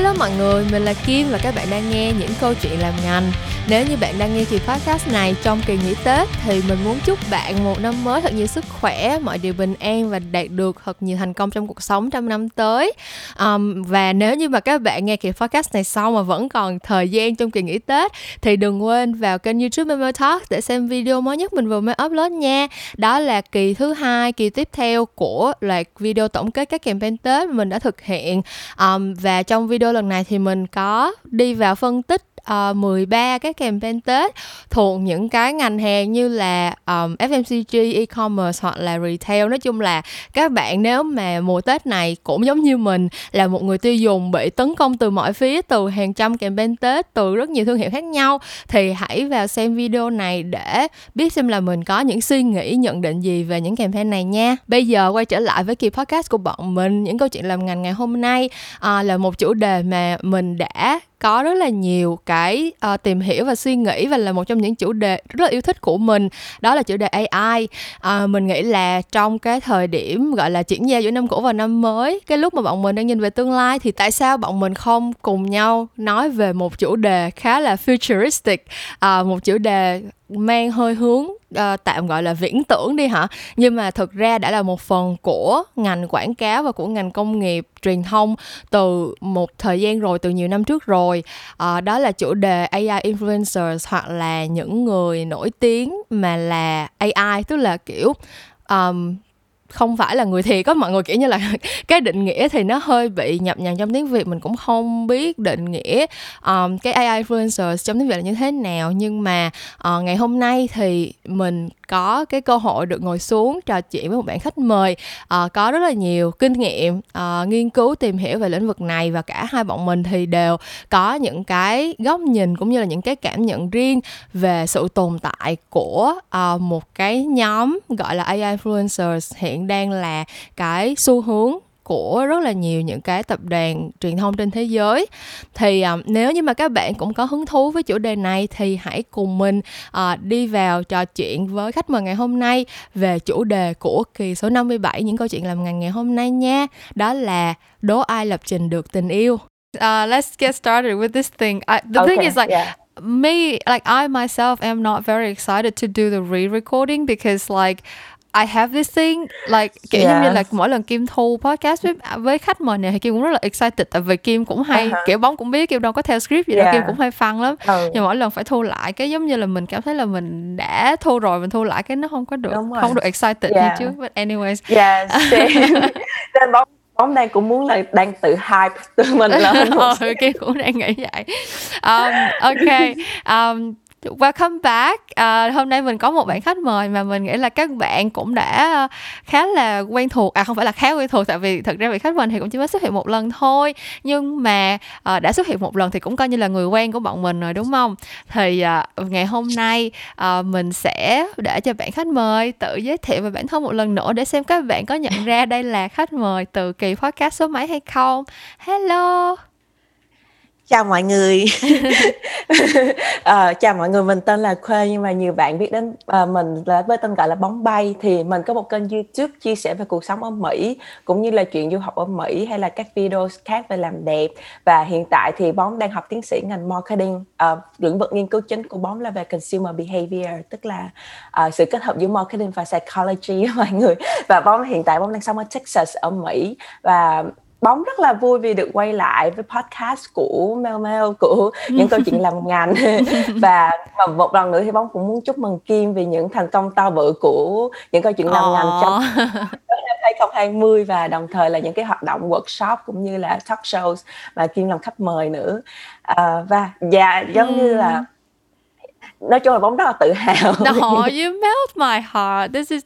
Hello mọi người, mình là Kim và các bạn đang nghe những câu chuyện làm ngành. Nếu như bạn đang nghe kỳ podcast này trong kỳ nghỉ Tết thì mình muốn chúc bạn một năm mới thật nhiều sức khỏe, mọi điều bình an và đạt được thật nhiều thành công trong cuộc sống trong năm tới. Um, và nếu như mà các bạn nghe kỳ podcast này xong mà vẫn còn thời gian trong kỳ nghỉ Tết thì đừng quên vào kênh YouTube Memo Talk để xem video mới nhất mình vừa mới upload nha. Đó là kỳ thứ hai, kỳ tiếp theo của loạt video tổng kết các campaign Tết mình đã thực hiện. Um, và trong video lần này thì mình có đi vào phân tích Ờ, uh, 13 cái campaign Tết thuộc những cái ngành hàng như là ờ, um, FMCG, e-commerce hoặc là retail. Nói chung là các bạn nếu mà mùa Tết này cũng giống như mình là một người tiêu dùng bị tấn công từ mọi phía từ hàng trăm campaign Tết từ rất nhiều thương hiệu khác nhau thì hãy vào xem video này để biết xem là mình có những suy nghĩ nhận định gì về những campaign này nha. Bây giờ quay trở lại với kỳ podcast của bọn mình những câu chuyện làm ngành ngày hôm nay uh, là một chủ đề mà mình đã có rất là nhiều cái uh, tìm hiểu và suy nghĩ và là một trong những chủ đề rất là yêu thích của mình. Đó là chủ đề AI uh, ờ, mình nghĩ là trong cái thời điểm gọi là chuyển giao giữa năm cũ và năm mới cái lúc mà bọn mình đang nhìn về tương lai thì tại sao bọn mình không cùng nhau nói về một chủ đề khá là futuristic uh, một chủ đề mang hơi hướng uh, tạm gọi là viễn tưởng đi hả? Nhưng mà thực ra đã là một phần của ngành quảng cáo và của ngành công nghiệp truyền thông từ một thời gian rồi từ nhiều năm trước rồi. Uh, đó là chủ đề AI influencers hoặc là những người nổi tiếng mà là AI tức là kiểu um, không phải là người thiệt có mọi người kiểu như là cái định nghĩa thì nó hơi bị nhập nhằng trong tiếng việt mình cũng không biết định nghĩa um, cái AI influencer trong tiếng việt là như thế nào. Nhưng mà uh, ngày hôm nay thì mình có cái cơ hội được ngồi xuống trò chuyện với một bạn khách mời uh, có rất là nhiều kinh nghiệm uh, nghiên cứu tìm hiểu về lĩnh vực này và cả hai bọn mình thì đều có những cái góc nhìn cũng như là những cái cảm nhận riêng về sự tồn tại của uh, một cái nhóm gọi là AI influencers hiện đang là cái xu hướng của rất là nhiều những cái tập đoàn truyền thông trên thế giới thì uh, nếu như mà các bạn cũng có hứng thú với chủ đề này thì hãy cùng mình uh, đi vào trò chuyện với khách mời ngày hôm nay về chủ đề của kỳ số 57 những câu chuyện làm ngành ngày hôm nay nha đó là đố ai lập trình được tình yêu Uh, let's get started with this thing. I, the okay, thing is like yeah. me, like I myself am not very excited to do the re-recording because like I have this thing like kiểu yeah. như là mỗi lần Kim thu podcast với với khách mời này thì Kim cũng rất là excited tại vì Kim cũng hay uh-huh. kiểu bóng cũng biết Kim đâu có theo script gì yeah. đâu Kim cũng hay fun lắm ừ. nhưng mỗi lần phải thu lại cái giống như là mình cảm thấy là mình đã thu rồi mình thu lại cái nó không có được không được excited yeah. như trước but anyways yeah nên bóng bóng đang cũng muốn là đang tự hype tự mình là ừ, Kim cũng đang nghĩ vậy um, ok um, Welcome back. À, hôm nay mình có một bạn khách mời mà mình nghĩ là các bạn cũng đã à, khá là quen thuộc. À không phải là khá quen thuộc tại vì thật ra vị khách mời thì cũng chỉ mới xuất hiện một lần thôi. Nhưng mà à, đã xuất hiện một lần thì cũng coi như là người quen của bọn mình rồi đúng không? Thì à, ngày hôm nay à, mình sẽ để cho bạn khách mời tự giới thiệu về bản thân một lần nữa để xem các bạn có nhận ra đây là khách mời từ kỳ podcast số mấy hay không. Hello chào mọi người. À, chào mọi người mình tên là Khuê nhưng mà nhiều bạn biết đến à, mình là với tên gọi là bóng bay thì mình có một kênh YouTube chia sẻ về cuộc sống ở Mỹ cũng như là chuyện du học ở Mỹ hay là các video khác về làm đẹp. Và hiện tại thì bóng đang học tiến sĩ ngành marketing à, lĩnh vực nghiên cứu chính của bóng là về consumer behavior tức là à, sự kết hợp giữa marketing và psychology mọi người. Và bóng hiện tại bóng đang sống ở Texas ở Mỹ. Và bóng rất là vui vì được quay lại với podcast của Mel Mel của những câu chuyện làm ngành. Và và một lần nữa thì bóng cũng muốn chúc mừng Kim vì những thành công to bự của những câu chuyện làm oh. ngành trong 2020 và đồng thời là những cái hoạt động workshop cũng như là talk shows mà Kim làm khách mời nữa. À, và dạ giống như là nói chung là bóng rất là tự hào. No you melt my heart. This is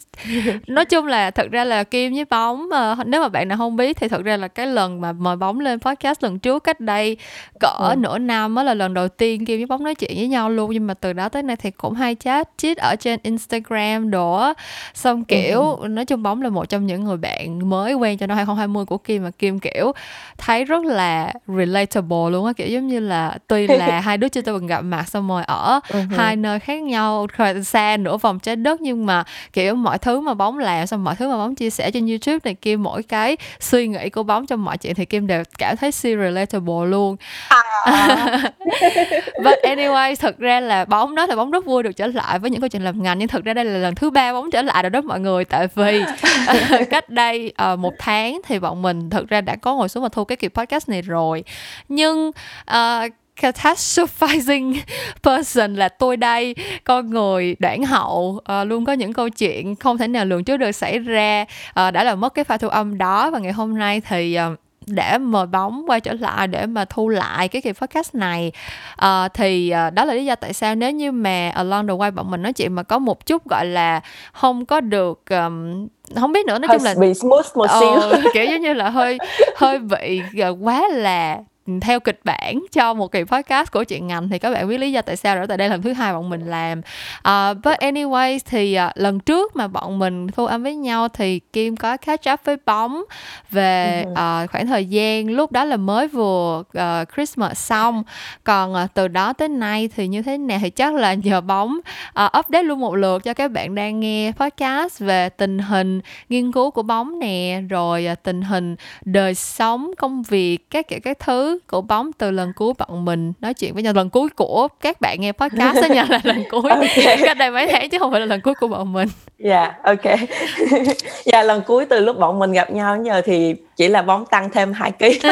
nói chung là thật ra là kim với bóng mà nếu mà bạn nào không biết thì thật ra là cái lần mà mời bóng lên podcast lần trước cách đây cỡ ừ. nửa năm mới là lần đầu tiên kim với bóng nói chuyện với nhau luôn. Nhưng mà từ đó tới nay thì cũng hay chat chít ở trên instagram đồ xong kiểu ừ. nói chung bóng là một trong những người bạn mới quen cho năm 2020 của kim. Mà kim kiểu thấy rất là relatable luôn á. Kiểu giống như là tuy là hai đứa chưa từng gặp mặt xong rồi ở ừ hai nơi khác nhau xa nửa vòng trái đất. Nhưng mà kiểu mọi thứ mà bóng làm xong mọi thứ mà bóng chia sẻ trên youtube này kia mỗi cái suy nghĩ của bóng trong mọi chuyện thì kim đều cảm thấy si relatable luôn. À. but anyway thực ra là bóng đó thì bóng rất vui được trở lại với những câu chuyện làm ngành. Nhưng thực ra đây là lần thứ ba bóng trở lại rồi đó mọi người. Tại vì cách đây uh, một tháng thì bọn mình thực ra đã có ngồi xuống và thu cái kỳ podcast này rồi. Nhưng uh, catastrophizing person là tôi đây con người đoạn hậu. Uh, luôn có những câu chuyện không thể nào lường trước được xảy ra. Uh, đã làm mất cái pha thu âm đó và ngày hôm nay thì uh, để mời bóng quay trở lại để mà thu lại cái kỳ podcast này uh, thì uh, đó là lý do tại sao nếu như mà along the way bọn mình nói chuyện mà có một chút gọi là không có được um, không biết nữa. Nói hơi chung là bị smooth một xíu. uh, kiểu giống như là hơi hơi bị quá là theo kịch bản cho một kỳ podcast của chuyện ngành thì các bạn biết lý do tại sao rồi tại đây lần thứ hai bọn mình làm. Uh, but anyway thì uh, lần trước mà bọn mình thu âm với nhau thì kim có catch up với bóng về uh, khoảng thời gian lúc đó là mới vừa uh, christmas xong. Còn uh, từ đó tới nay thì như thế nào thì chắc là nhờ bóng uh, update luôn một lượt cho các bạn đang nghe podcast về tình hình nghiên cứu của bóng nè rồi uh, tình hình đời sống công việc các kiểu các thứ của bóng từ lần cuối bọn mình nói chuyện với nhau. Lần cuối của các bạn nghe podcast đó nha là lần cuối. Okay. cách đây mấy tháng chứ không phải là lần cuối của bọn mình. Dạ yeah, ok. Dạ yeah, lần cuối từ lúc bọn mình gặp nhau giờ thì chỉ là bóng tăng thêm 2 kg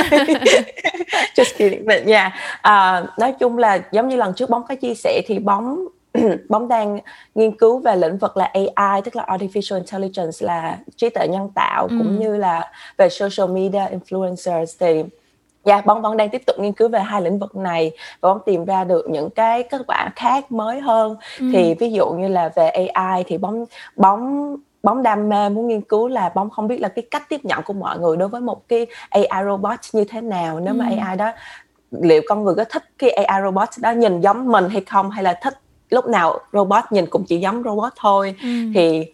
just kidding. But yeah uh, nói chung là giống như lần trước bóng có chia sẻ thì bóng bóng đang nghiên cứu về lĩnh vực là AI tức là artificial intelligence là trí tuệ nhân tạo ừ. cũng như là về social media influencers. Thì Dạ, yeah, bóng vẫn đang tiếp tục nghiên cứu về hai lĩnh vực này và bóng tìm ra được những cái kết quả khác mới hơn. Ừ. Thì ví dụ như là về AI thì bóng bóng bóng đam mê muốn nghiên cứu là bóng không biết là cái cách tiếp nhận của mọi người đối với một cái AI robot như thế nào nếu mà ừ. AI đó liệu con người có thích cái AI robot đó nhìn giống mình hay không hay là thích lúc nào robot nhìn cũng chỉ giống robot thôi ừ. thì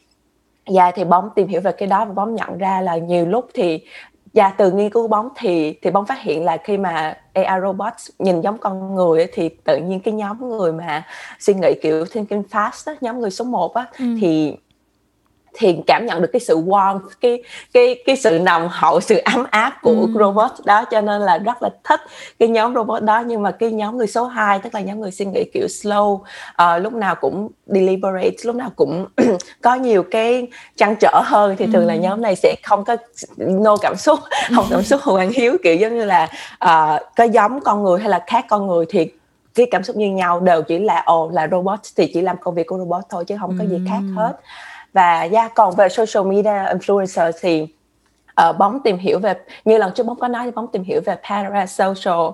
dạ thì bóng tìm hiểu về cái đó và bóng nhận ra là nhiều lúc thì và từ nghiên cứu bóng thì thì bóng phát hiện là khi mà AI robots nhìn giống con người ấy, thì tự nhiên cái nhóm người mà suy nghĩ kiểu thinking fast đó, nhóm người số 1 á ừ. thì thì cảm nhận được cái sự warm cái cái cái sự nồng hậu sự ấm áp của ừ. robot đó cho nên là rất là thích cái nhóm robot đó nhưng mà cái nhóm người số 2 tức là nhóm người suy nghĩ kiểu slow uh, lúc nào cũng deliberate lúc nào cũng có nhiều cái trăn trở hơn thì thường là ừ. nhóm này sẽ không có no cảm xúc không cảm xúc hoàng hiếu kiểu giống như là uh, có giống con người hay là khác con người thì cái cảm xúc như nhau đều chỉ là ồ là robot thì chỉ làm công việc của robot thôi chứ không có gì khác hết và yeah, còn về social media influencer thì uh, bóng tìm hiểu về như lần trước bóng có nói thì bóng tìm hiểu về parasocial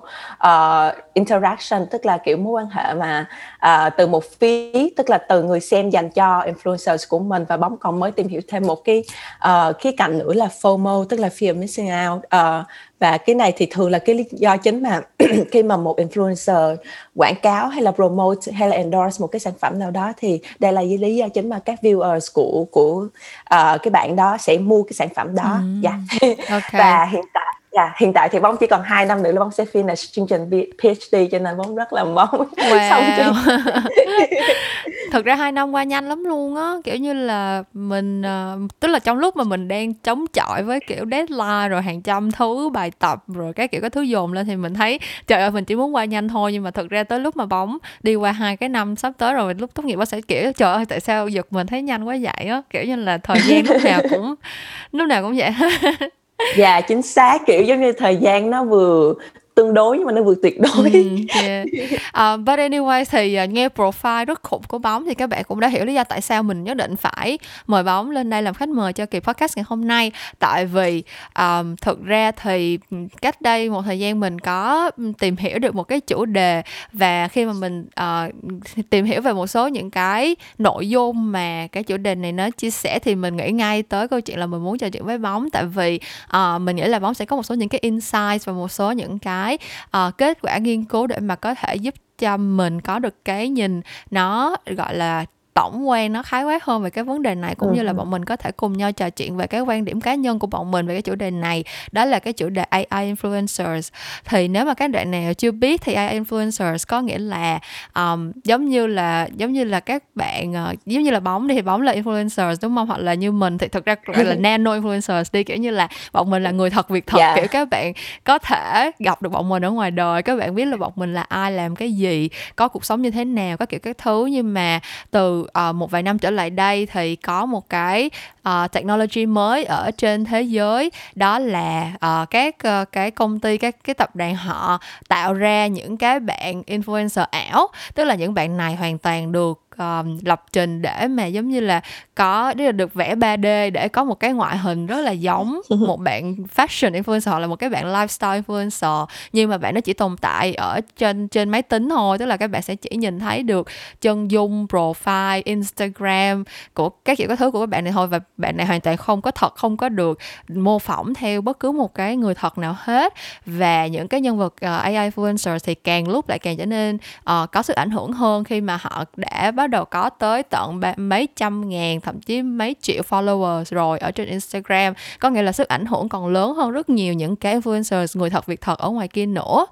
uh, interaction tức là kiểu mối quan hệ mà uh, từ một phía tức là từ người xem dành cho influencers của mình. Và bóng còn mới tìm hiểu thêm một cái uh, khía cạnh nữa là FOMO tức là fear missing out uh, và cái này thì thường là cái lý do chính mà khi mà một influencer quảng cáo hay là promote hay là endorse một cái sản phẩm nào đó thì đây là lý do chính mà các viewers của của uh, cái bạn đó sẽ mua cái sản phẩm đó mm. yeah. okay. và hiện tại Dạ, hiện tại thì bóng chỉ còn 2 năm nữa là bóng sẽ finish chương trình PhD cho nên bóng rất là mong wow. xong chương Thực ra hai năm qua nhanh lắm luôn á, kiểu như là mình uh, tức là trong lúc mà mình đang chống chọi với kiểu deadline rồi hàng trăm thứ bài tập rồi cái kiểu cái thứ dồn lên thì mình thấy trời ơi mình chỉ muốn qua nhanh thôi nhưng mà thực ra tới lúc mà bóng đi qua hai cái năm sắp tới rồi lúc tốt nghiệp bác sẽ kiểu trời ơi tại sao giật mình thấy nhanh quá vậy á, kiểu như là thời gian lúc nào cũng lúc nào cũng vậy dạ chính xác kiểu giống như thời gian nó vừa tương đối nhưng mà nó vừa tuyệt đối. Mm, yeah. uh, but anyway thì uh, nghe profile rất khủng của bóng thì các bạn cũng đã hiểu lý do tại sao mình nhất định phải mời bóng lên đây làm khách mời cho kỳ podcast ngày hôm nay. Tại vì um, thực ra thì cách đây một thời gian mình có tìm hiểu được một cái chủ đề và khi mà mình uh, tìm hiểu về một số những cái nội dung mà cái chủ đề này nó chia sẻ thì mình nghĩ ngay tới câu chuyện là mình muốn trò chuyện với bóng. Tại vì uh, mình nghĩ là bóng sẽ có một số những cái insight và một số những cái cái uh, kết quả nghiên cứu để mà có thể giúp cho mình có được cái nhìn nó gọi là tổng quan nó khái quát hơn về cái vấn đề này cũng ừ. như là bọn mình có thể cùng nhau trò chuyện về cái quan điểm cá nhân của bọn mình về cái chủ đề này đó là cái chủ đề AI influencers thì nếu mà các bạn nào chưa biết thì AI influencers có nghĩa là um, giống như là giống như là các bạn uh, giống như là bóng đi thì bóng là influencers đúng không hoặc là như mình thì thực ra gọi là nano influencers đi kiểu như là bọn mình là người thật việc thật yeah. Dạ. kiểu các bạn có thể gặp được bọn mình ở ngoài đời các bạn biết là bọn mình là ai làm cái gì có cuộc sống như thế nào các kiểu các thứ nhưng mà từ uh, một vài năm trở lại đây thì có một cái uh, technology mới ở trên thế giới. Đó là uh, các uh, cái công ty các cái tập đoàn họ tạo ra những cái bạn influencer ảo tức là những bạn này hoàn toàn được um, lập trình để mà giống như là có là được vẽ 3D để có một cái ngoại hình rất là giống một bạn fashion influencer hoặc là một cái bạn lifestyle influencer nhưng mà bạn nó chỉ tồn tại ở trên trên máy tính thôi. Tức là các bạn sẽ chỉ nhìn thấy được chân dung profile instagram của các kiểu các thứ của các bạn này thôi và bạn này hoàn toàn không có thật không có được mô phỏng theo bất cứ một cái người thật nào hết. Và những cái nhân vật uh, AI influencer thì càng lúc lại càng trở nên uh, có sức ảnh hưởng hơn khi mà họ đã bắt đầu có tới tận mấy trăm ngàn thậm chí mấy triệu followers rồi ở trên Instagram. Có nghĩa là sức ảnh hưởng còn lớn hơn rất nhiều những cái influencers người thật việc thật ở ngoài kia nữa.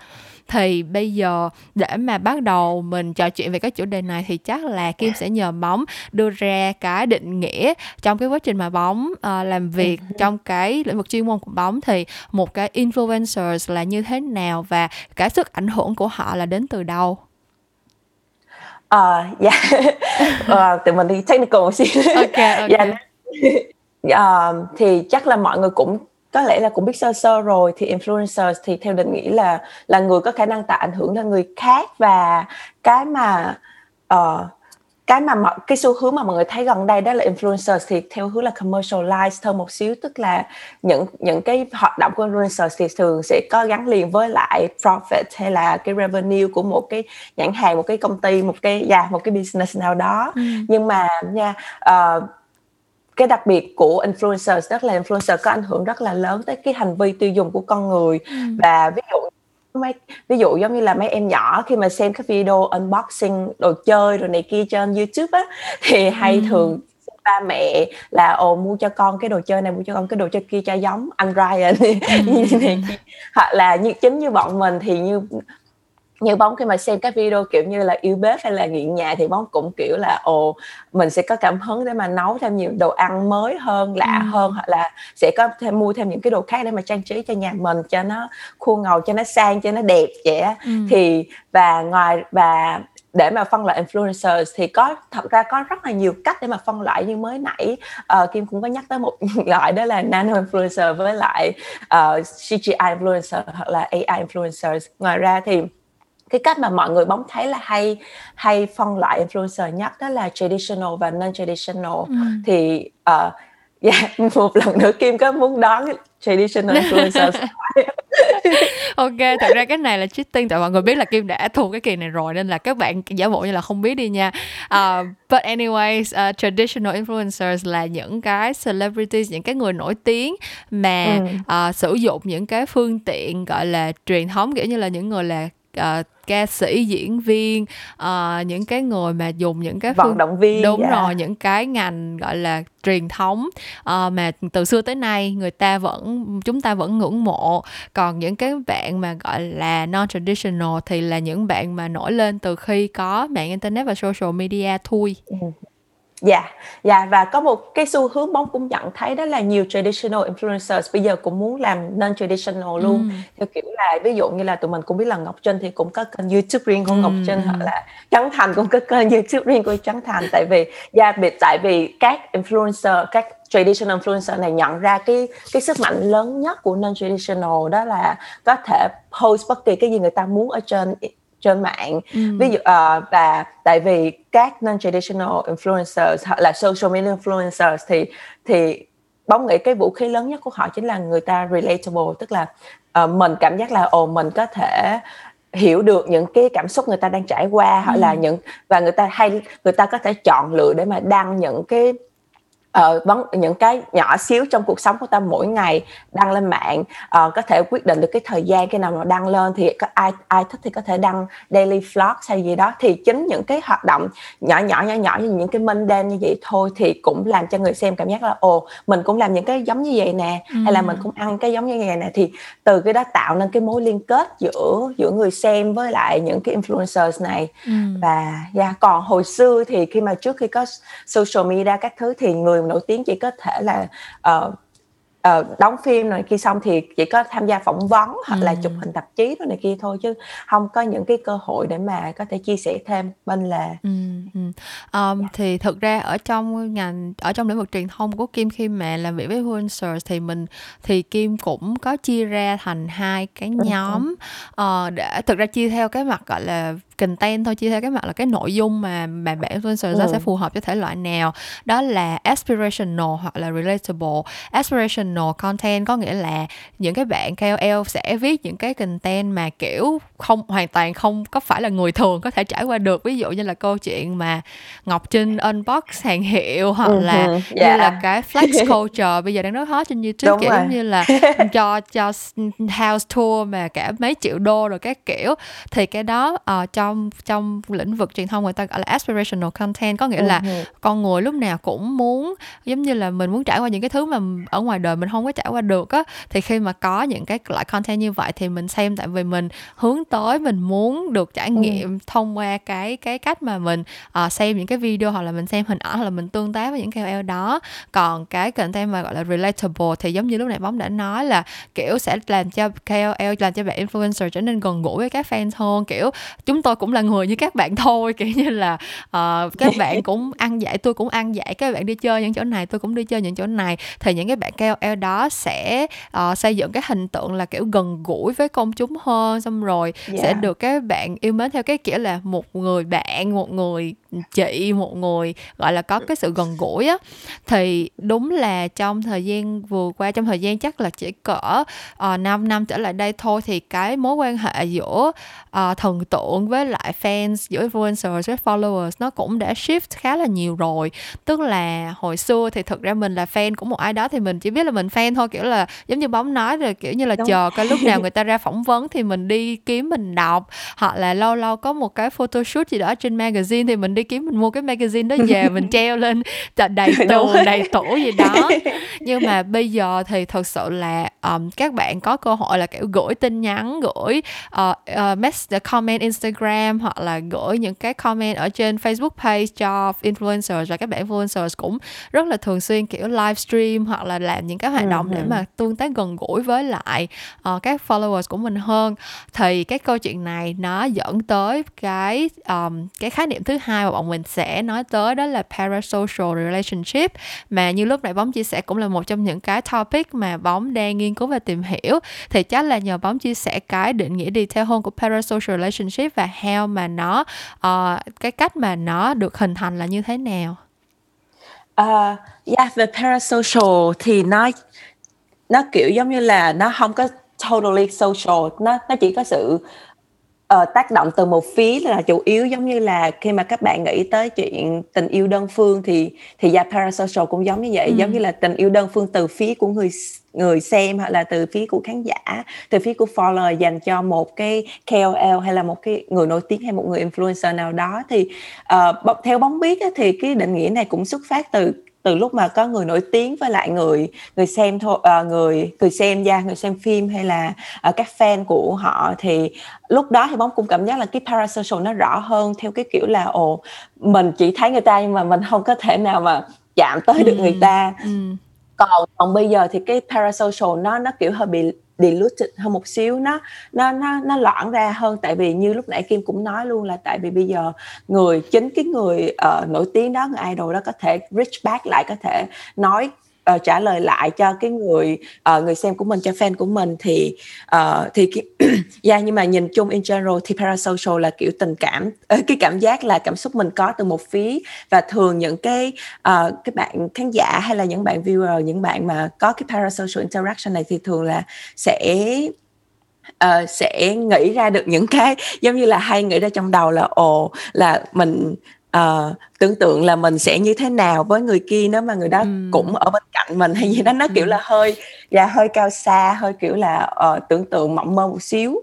Thì bây giờ để mà bắt đầu mình trò chuyện về cái chủ đề này thì chắc là kim sẽ nhờ bóng đưa ra cái định nghĩa trong cái quá trình mà bóng uh, làm việc ừ. trong cái lĩnh vực chuyên môn của bóng. Thì một cái influencers là như thế nào và cái sức ảnh hưởng của họ là đến từ đâu Ờ, dạ. Ờ, tụi mình đi technical một xíu. Ok, ok. Dạ. Ờ, thì chắc là mọi người cũng có lẽ là cũng biết sơ sơ rồi thì influencers thì theo định nghĩa là là người có khả năng tạo ảnh hưởng lên người khác và cái mà uh, cái mà mọi cái xu hướng mà mọi người thấy gần đây đó là influencers thì theo hướng là commercialize hơn một xíu tức là những những cái hoạt động của influencers thì thường sẽ có gắn liền với lại profit hay là cái revenue của một cái nhãn hàng một cái công ty một cái yeah, dạ, một cái business nào đó ừ. nhưng mà nha uh, cái đặc biệt của influencers đó là influencer có ảnh hưởng rất là lớn tới cái hành vi tiêu dùng của con người ừ. và ví dụ mấy ví dụ giống như là mấy em nhỏ khi mà xem các video unboxing đồ chơi rồi này kia trên YouTube á thì hay ừ. thường ba mẹ là ồ mua cho con cái đồ chơi này mua cho con cái đồ chơi kia cho giống anh Ryan ừ. hoặc là như chính như bọn mình thì như như bóng khi mà xem các video kiểu như là yêu bếp hay là nghiện nhà thì bóng cũng kiểu là ồ mình sẽ có cảm hứng để mà nấu thêm nhiều đồ ăn mới hơn lạ ừ. hơn hoặc là sẽ có thêm mua thêm những cái đồ khác để mà trang trí cho nhà mình cho nó khuôn ngầu cho nó sang cho nó đẹp vậy ừ. thì và ngoài và để mà phân loại influencers thì có thật ra có rất là nhiều cách để mà phân loại như mới nãy uh, Kim cũng có nhắc tới một loại đó là nano influencer với lại uh, CGI influencer hoặc là AI influencers ngoài ra thì cái cách mà mọi người bóng thấy là hay hay phân loại influencer nhất đó là traditional và non traditional ừ. thì uh, yeah, một lần nữa Kim có muốn đón traditional influencer ok thật ra cái này là cheating tại mọi người biết là kim đã thu cái kỳ này rồi nên là các bạn giả bộ như là không biết đi nha uh, but anyways uh, traditional influencers là những cái celebrities những cái người nổi tiếng mà ừ. uh, sử dụng những cái phương tiện gọi là truyền thống kiểu như là những người là uh, ca sĩ diễn viên uh, những cái người mà dùng những cái vận động viên đúng dạ. rồi những cái ngành gọi là truyền thống uh, mà từ xưa tới nay người ta vẫn chúng ta vẫn ngưỡng mộ. Còn những cái bạn mà gọi là non traditional thì là những bạn mà nổi lên từ khi có mạng internet và social media thôi ừ Dạ, yeah, dạ yeah, và có một cái xu hướng bóng cũng nhận thấy đó là nhiều traditional influencers bây giờ cũng muốn làm non traditional luôn. Ừm. Theo kiểu là ví dụ như là tụi mình cũng biết là Ngọc Trinh thì cũng có kênh YouTube riêng của Ngọc Trinh hoặc là Trấn Thành cũng có kênh YouTube riêng của Trấn Thành tại vì dạ biệt tại vì các influencer, các traditional influencer này nhận ra cái cái sức mạnh lớn nhất của non traditional đó là có thể post bất kỳ cái gì người ta muốn ở trên trên mạng ừ. ví dụ uh, và tại vì các non traditional influencers hoặc là social media influencers thì thì bóng nghĩ cái vũ khí lớn nhất của họ chính là người ta relatable tức là uh, mình cảm giác là ồ mình có thể hiểu được những cái cảm xúc người ta đang trải qua hoặc ừ. là những và người ta hay người ta có thể chọn lựa để mà đăng những cái ờ, vấn những cái nhỏ xíu trong cuộc sống của ta mỗi ngày đăng lên mạng ờ, có thể quyết định được cái thời gian khi nào mà đăng lên thì có ai ai thích thì có thể đăng daily vlog hay gì đó thì chính những cái hoạt động nhỏ nhỏ nhỏ nhỏ như những cái đen như vậy thôi thì cũng làm cho người xem cảm giác là ồ mình cũng làm những cái giống như vậy nè ừ. hay là mình cũng ăn cái giống như vậy nè thì từ cái đó tạo nên cái mối liên kết giữa giữa người xem với lại những cái influencers này ừ. và yeah, còn hồi xưa thì khi mà trước khi có social media các thứ thì người nổi tiếng chỉ có thể là uh, uh, đóng phim này kia xong thì chỉ có tham gia phỏng vấn hoặc ừ. là chụp hình tạp chí rồi này kia thôi chứ không có những cái cơ hội để mà có thể chia sẻ thêm bên là ừ, ừ. Um, thì thực ra ở trong ngành ở trong lĩnh vực truyền thông của Kim khi mà làm việc với influencers thì mình thì Kim cũng có chia ra thành hai cái nhóm uh, để thực ra chia theo cái mặt gọi là content thôi chia theo cái mặt là cái nội dung mà mà bạn influencer ừ. sẽ phù hợp cho thể loại nào đó là aspirational hoặc là relatable aspirational content có nghĩa là những cái bạn KOL sẽ viết những cái content mà kiểu không hoàn toàn không có phải là người thường có thể trải qua được ví dụ như là câu chuyện mà Ngọc Trinh unbox hàng hiệu hoặc là uh-huh. yeah. như là cái flex culture bây giờ đang rất hot trên YouTube Đúng kiểu rồi. như là cho cho house tour mà cả mấy triệu đô rồi các kiểu thì cái đó uh, cho trong trong lĩnh vực truyền thông người ta gọi là aspirational content có nghĩa là con người lúc nào cũng muốn giống như là mình muốn trải qua những cái thứ mà ở ngoài đời mình không có trải qua được á thì khi mà có những cái loại content như vậy thì mình xem tại vì mình hướng tới mình muốn được trải nghiệm uh-huh. thông qua cái cái cách mà mình uh, xem những cái video hoặc là mình xem hình ảnh hoặc là mình tương tác với những KOL đó còn cái content mà gọi là relatable thì giống như lúc này bóng đã nói là kiểu sẽ làm cho KOL làm cho bạn influencer trở nên gần gũi với các fans hơn kiểu chúng tôi cũng là người như các bạn thôi kiểu như là uh, các bạn cũng ăn dạy tôi cũng ăn dạy các bạn đi chơi những chỗ này tôi cũng đi chơi những chỗ này thì những cái bạn KOL đó sẽ uh, xây dựng cái hình tượng là kiểu gần gũi với công chúng hơn xong rồi yeah. sẽ được các bạn yêu mến theo cái kiểu là một người bạn một người chị một người gọi là có cái sự gần gũi á thì đúng là trong thời gian vừa qua trong thời gian chắc là chỉ cỡ uh, 5 năm trở lại đây thôi thì cái mối quan hệ giữa uh, thần tượng với lại fans giữa influencers với followers nó cũng đã shift khá là nhiều rồi. Tức là hồi xưa thì thực ra mình là fan của một ai đó thì mình chỉ biết là mình fan thôi kiểu là giống như bóng nói rồi kiểu như là Đúng. chờ cái lúc nào người ta ra phỏng vấn thì mình đi kiếm mình đọc hoặc là lâu lâu có một cái photoshoot gì đó trên magazine thì mình đi kiếm mình mua cái magazine đó về mình treo lên đầy tường đầy tủ gì đó. Nhưng mà bây giờ thì thật sự là um, các bạn có cơ hội là kiểu gửi tin nhắn gửi uh, uh, message comment Instagram hoặc là gửi những cái comment ở trên Facebook page cho influencers và các bạn influencers cũng rất là thường xuyên kiểu livestream hoặc là làm những cái hoạt động để mà tương tác gần gũi với lại uh, các followers của mình hơn. Thì cái câu chuyện này nó dẫn tới cái um, cái khái niệm thứ hai mà bọn mình sẽ nói tới đó là parasocial relationship. Mà như lúc nãy bóng chia sẻ cũng là một trong những cái topic mà bóng đang nghiên cứu và tìm hiểu. Thì chắc là nhờ bóng chia sẻ cái định nghĩa detail hơn của parasocial relationship và how mà nó uh, cái cách mà nó được hình thành là như thế nào? Uh, yeah, về parasocial thì nó nó kiểu giống như là nó không có totally social nó nó chỉ có sự uh, tác động từ một phía là chủ yếu giống như là khi mà các bạn nghĩ tới chuyện tình yêu đơn phương thì thì yeah, parasocial cũng giống như vậy ừ. giống như là tình yêu đơn phương từ phía của người người xem hoặc là từ phía của khán giả từ phía của follower dành cho một cái KOL hay là một cái người nổi tiếng hay một người influencer nào đó thì uh, theo bóng biết á, thì cái định nghĩa này cũng xuất phát từ từ lúc mà có người nổi tiếng với lại người người xem thôi uh, người người xem ra người xem phim hay là uh, các fan của họ thì lúc đó thì bóng cũng cảm giác là cái parasocial nó rõ hơn theo cái kiểu là ồ mình chỉ thấy người ta nhưng mà mình không có thể nào mà chạm tới được người ta. ừ còn còn bây giờ thì cái parasocial nó nó kiểu hơi bị diluted hơn một xíu. Nó nó nó nó loãng ra hơn. Tại vì như lúc nãy Kim cũng nói luôn là tại vì bây giờ người chính cái người uh, nổi tiếng đó người idol đó có thể reach back lại có thể nói uh, trả lời lại cho cái người uh, người xem của mình cho fan của mình thì uh, thì cái, yeah, nhưng mà nhìn chung in general thì parasocial là kiểu tình cảm uh, cái cảm giác là cảm xúc mình có từ một phía và thường những cái uh, cái bạn khán giả hay là những bạn viewer những bạn mà có cái parasocial interaction này thì thường là sẽ uh, sẽ nghĩ ra được những cái giống như là hay nghĩ ra trong đầu là ồ là mình ờ, tưởng tượng là mình sẽ như thế nào với người kia nếu mà người đó Ừm. cũng ở bên cạnh mình hay gì đó, nó, kiểu Ừm. là, hơi yeah, hơi cao xa, hơi, kiểu là, ờ, tưởng tượng mộng mơ một xíu.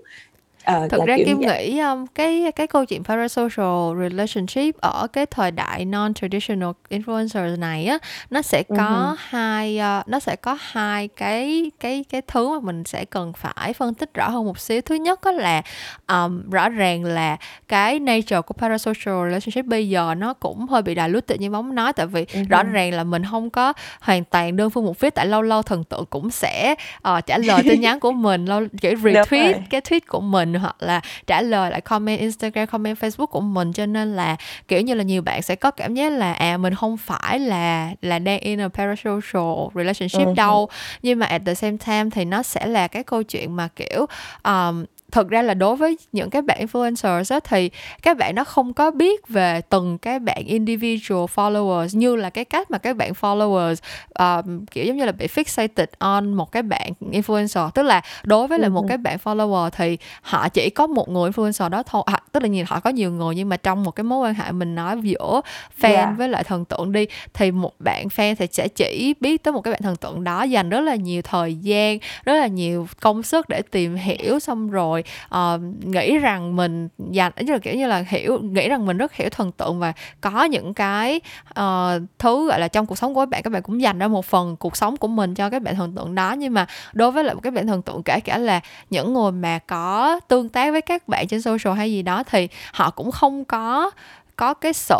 Ờ, Thực ra Kim vậy. nghĩ, ưm, cái cái câu chuyện parasocial relationship ở cái thời đại non-traditional influencers này á, nó sẽ hưm. có hai, ơ, nó sẽ có hai cái cái cái thứ mà mình sẽ cần phải phân tích rõ hơn một xíu. Thứ nhất á là, ờm, rõ ràng là cái nature của parasocial relationship bây giờ nó cũng hơi bị diluted như Bóng nói, tại vì Ừm rõ ràng là mình hông có hoàn toàn đơn phương một phía, tại lâu lâu thần tượng cũng sẽ, ờ, trả lời tin nhắn của mình, lâu kiểu, retweet cái tweet của mình hoặc là trả lời lại comment Instagram, comment Facebook của mình. Cho nên là, kiểu như là, nhiều bạn sẽ có cảm giác là, à, mình hông phải là là đang in a parasocial relationship hưm. đâu. Nhưng mà at the same time thì nó sẽ là cái câu chuyện mà, kiểu, ờm, thực ra là đối với những cái bạn influencers á, thì các bạn đó không có biết về từng cái bạn individual followers như là cái cách mà các bạn followers, ờm, kiểu, giống như là, bị fixated on một cái bạn influencer. Tức là đối với lại Ừm một cái bạn follower thì họ chỉ có một người influencer đó thôi à, tức là nhiều họ có nhiều người nhưng mà trong một cái mối quan hệ mình nói giữa fan Yeah. với lại thần tượng đi, thì một bạn fan thì sẽ chỉ biết tới một cái bạn thần tượng đó, dành rất là nhiều thời gian, rất là nhiều công sức để tìm hiểu, xong rồi, ờ, nghĩ rằng mình dành ý là, kiểu như là, hiểu nghĩ rằng mình rất hiểu thần tượng và có những cái, uh, thứ, gọi là, trong cuộc sống của các bạn, các bạn cũng dành ra một phần cuộc sống của mình cho các bạn thần tượng đó. Nhưng mà đối với lại một cái bạn thần tượng, kể cả là những người mà có tương tác với các bạn trên social hay gì đó, thì họ cũng không có có cái sự,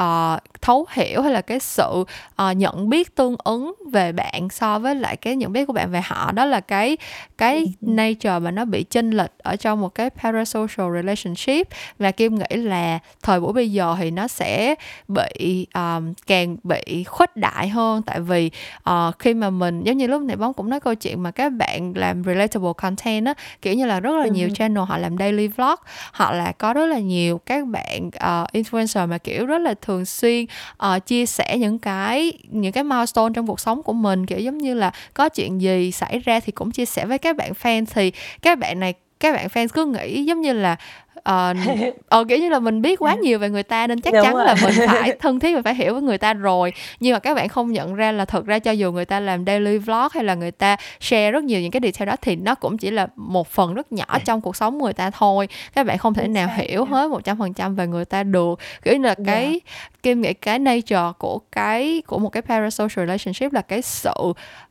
uh, thấu hiểu hay là cái sự, ờ, nhận biết tương ứng về bạn so với lại cái nhận biết của bạn về họ. Đó là cái cái Ừm hưm. nature mà nó bị chênh lệch ở trong một cái parasocial relationship. Và Kim nghĩ là thời buổi bây giờ thì nó sẽ bị, ờm, càng bị khuếch đại hơn, tại vì, ờ, khi mà mình giống như lúc nãy Bóng cũng nói câu chuyện mà các bạn làm relatable content á, kiểu như là, rất là Ừm nhiều channel họ làm daily vlog, hoặc là có rất là nhiều các bạn, ờ, influencer mà, kiểu, rất là thường xuyên, uh, chia sẻ những cái những cái milestone trong cuộc sống của mình, kiểu, giống như là, có chuyện gì xảy ra thì cũng chia sẻ với các bạn fan. Thì các bạn này các bạn fans cứ nghĩ giống như là, ờ, ờ, kiểu như là, mình biết quá nhiều về người ta nên chắc Đúng chắn rồi. là mình phải thân thiết và phải hiểu với người ta rồi. Nhưng mà các bạn không nhận ra là thực ra cho dù người ta làm daily vlog hay là người ta share rất nhiều những cái detail đó thì nó cũng chỉ là một phần rất nhỏ trong cuộc sống người ta thôi. Các bạn không thể nào hiểu hết 100% về người ta được. Kiểu như là, Yeah. cái Kim nghĩ cái nature của cái của một cái parasocial relationship là cái sự,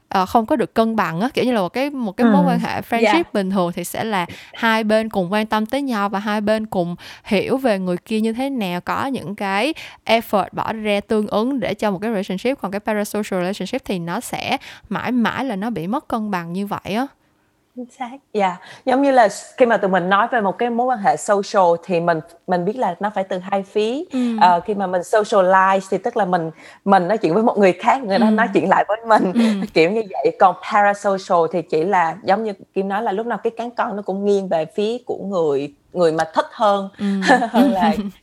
ờ, không có được cân bằng á. Kiểu như là, một cái một cái mối quan Ừm. hệ friendship Yeah. bình thường thì sẽ là hai bên cùng quan tâm tới nhau và hai bên cùng hiểu về người kia như thế nào, có những cái effort bỏ ra tương ứng để cho một cái relationship. Còn cái parasocial relationship thì nó sẽ mãi mãi là nó bị mất cân bằng như vậy á. Chính xác, yeah. Giống như là khi mà tụi mình nói về một cái mối quan hệ social thì mình mình biết là nó phải từ hai phía. Ừm. Ờ, khi mà mình socialize thì tức là mình mình nói chuyện với một người khác, người đó nói chuyện lại với mình, Ừm. kiểu như vậy. Còn parasocial thì chỉ là giống như Kim nói là lúc nào cái cán cân nó cũng nghiêng về phía của người người mà thích hơn Ừm. hơn là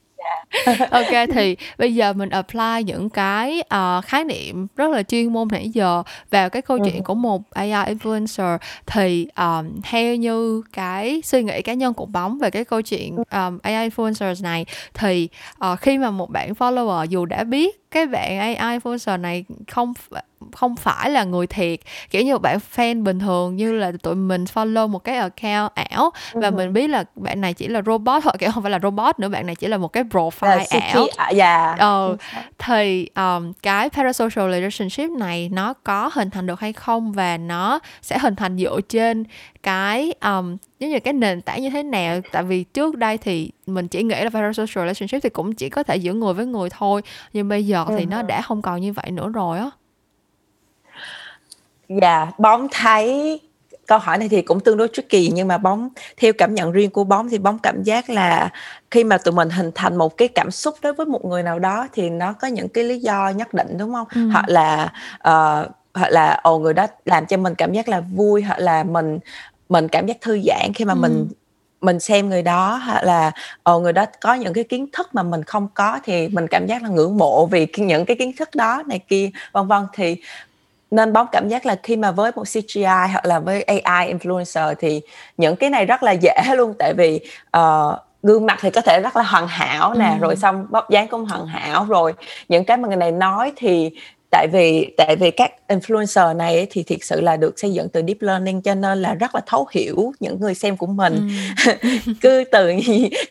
kê, thì bây giờ mình apply những cái, ờ, khái niệm rất là chuyên môn nãy giờ vào cái câu Ừm chuyện của một AI influencer. Thì, ờm, theo như cái suy nghĩ cá nhân của Bóng về cái câu chuyện, Ừm. ờm, AI influencers này, thì, ờ, khi mà một bạn follower dù đã biết cái bạn AI influencer này không không phải là người thiệt, kiểu như, bạn fan bình thường như là tụi mình follow một cái account ảo Ừm và mình hưm. biết là bạn này chỉ là robot thôi, kiểu, hông phải là robot nữa, bạn này chỉ là một cái profile ảo. CT à, yeah, Ờ, chính xác. thì, ờm, cái parasocial relationship này nó có hình thành được hay không và nó sẽ hình thành dựa trên cái, ờm, giống như, cái nền tảng như thế nào? Tại vì trước đây thì mình chỉ nghĩ là parasocial relationship thì cũng chỉ có thể giữa người với người thôi, nhưng bây giờ thì Ừm nó đã hông còn như vậy nữa rồi á. Yeah, Bóng thấy câu hỏi này thì cũng tương đối tricky nhưng mà Bóng theo cảm nhận riêng của Bóng thì Bóng cảm giác là khi mà tụi mình hình thành một cái cảm xúc đối với một người nào đó thì nó có những cái lý do nhất định, đúng hông? Hoặc Ừm. là, ờ, hoặc là, ồ, người đó làm cho mình cảm giác là vui, hoặc là mình mình cảm giác thư giãn khi mà mình Ừm. mình xem người đó, hoặc là, ờ, người đó có những cái kiến thức mà mình không có thì mình cảm giác là ngưỡng mộ vì những cái kiến thức đó này kia, vân vân. Thì nên Bóng cảm giác là khi mà với một CGI hoặc là với AI influencer thì những cái này rất là dễ luôn, tại vì, ờ, gương mặt thì có thể rất là hoàn hảo nè ừ. rồi xong bóc dáng cũng hoàn hảo rồi những cái mà người này nói thì tại vì tại vì các influencer này ấy, thì thiệt sự là được xây dựng từ deep learning cho nên là rất là thấu hiểu những người xem của mình ừ. cứ từ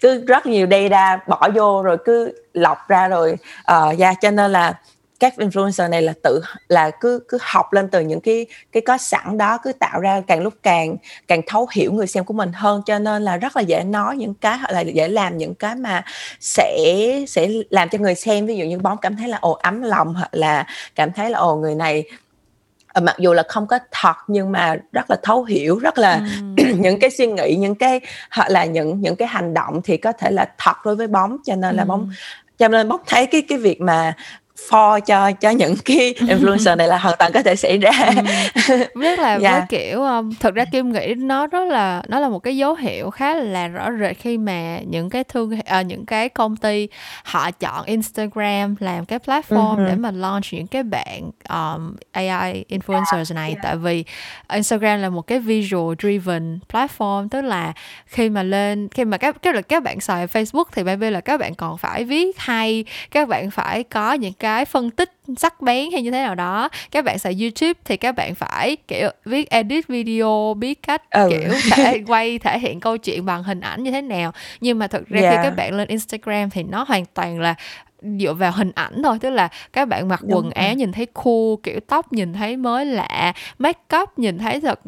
cứ rất nhiều data bỏ vô rồi cứ lọc ra rồi uh, yeah, cho nên là các influencer này là tự là cứ cứ học lên từ những cái cái có sẵn đó cứ tạo ra càng lúc càng càng thấu hiểu người xem của mình hơn cho nên là rất là dễ nói những cái hoặc là dễ làm những cái mà sẽ sẽ làm cho người xem ví dụ như bóng cảm thấy là ồ ấm lòng hoặc là cảm thấy là ồ người này ờ, mặc dù là không có thật nhưng mà rất là thấu hiểu rất là ừ. những cái suy nghĩ những cái hoặc là những những cái hành động thì có thể là thật đối với bóng cho nên là ừ. bóng cho nên bóng thấy cái cái việc mà for cho cho những cái influencer này là hoàn toàn có thể xảy ra ừ. rất là yeah. với kiểu um, thực ra kim nghĩ nó rất là nó là một cái dấu hiệu khá là rõ rệt khi mà những cái thương uh, những cái công ty họ chọn Instagram làm cái platform uh-huh. để mà launch những cái bạn um, AI influencers này yeah. tại vì Instagram là một cái visual driven platform tức là khi mà lên khi mà các các các bạn xài Facebook thì maybe là các bạn còn phải viết hay các bạn phải có những cái cái phân tích sắc bén hay như thế nào đó các bạn xài youtube thì các bạn phải kiểu viết edit video biết cách ừ. kiểu thể quay thể hiện câu chuyện bằng hình ảnh như thế nào nhưng mà thực ra yeah. khi các bạn lên instagram thì nó hoàn toàn là dựa vào hình ảnh thôi tức là các bạn mặc Đúng quần áo nhìn thấy cool kiểu tóc nhìn thấy mới lạ make up nhìn thấy thật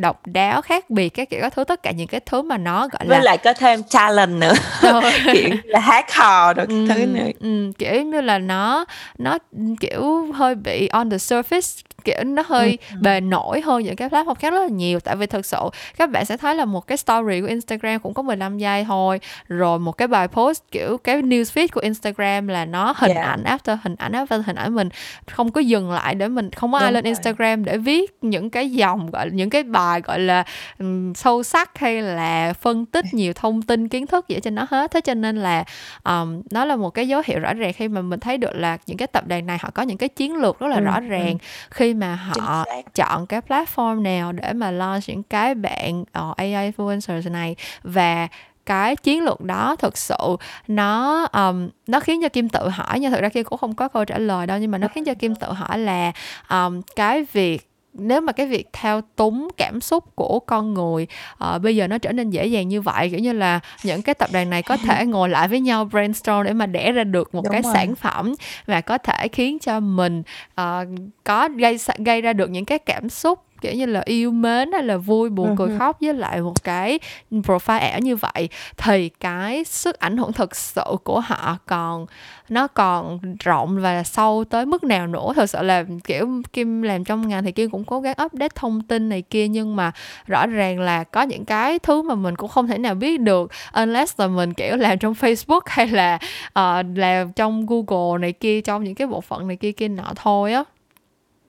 độc đáo khác biệt các kiểu các thứ tất cả những cái thứ mà nó gọi là với lại có thêm talent nữa. Kiểu là hát hò được ừ, thứ nữa. ừ, kiểu như là nó nó kiểu hơi bị on the surface kiểu nó hơi ừ. bề nổi hơn những cái platform khác rất là nhiều tại vì thực sự các bạn sẽ thấy là một cái story của Instagram cũng có 15 giây thôi rồi một cái bài post kiểu cái newsfeed của Instagram là nó hình yeah. ảnh after hình ảnh after hình ảnh mình không có dừng lại để mình không có ai lên Instagram để viết những cái dòng gọi những cái bài gọi là um, sâu sắc hay là phân tích nhiều thông tin kiến thức gì ở trên nó hết thế cho nên là um, nó là một cái dấu hiệu rõ ràng khi mà mình thấy được là những cái tập đoàn này họ có những cái chiến lược rất là ừ. rõ ràng khi mà họ chọn cái platform nào để mà launch những cái bạn uh, AI influencers này. Và cái chiến lược đó thực sự nó um, nó khiến cho kim tự hỏi nhưng thực ra kim cũng không có câu trả lời đâu nhưng mà nó khiến cho kim tự hỏi là um, cái việc nếu mà cái việc thao túng cảm xúc của con người uh, bây giờ nó trở nên dễ dàng như vậy kiểu như là những cái tập đoàn này có thể ngồi lại với nhau brainstorm để mà đẻ ra được một Đúng cái rồi. sản phẩm và có thể khiến cho mình uh, có gây gây ra được những cái cảm xúc kiểu như là yêu mến hay là vui buồn cười khóc với lại một cái profile ảo như vậy thì cái sức ảnh hưởng thực sự của họ còn nó còn rộng và sâu tới mức nào nữa? Thật sự là kiểu kim làm trong ngành thì kim cũng cố gắng update thông tin này kia nhưng mà rõ ràng là có những cái thứ mà mình cũng không thể nào biết được unless là mình kiểu làm trong facebook hay là uh, làm trong google này kia trong những cái bộ phận này kia kia nọ thôi á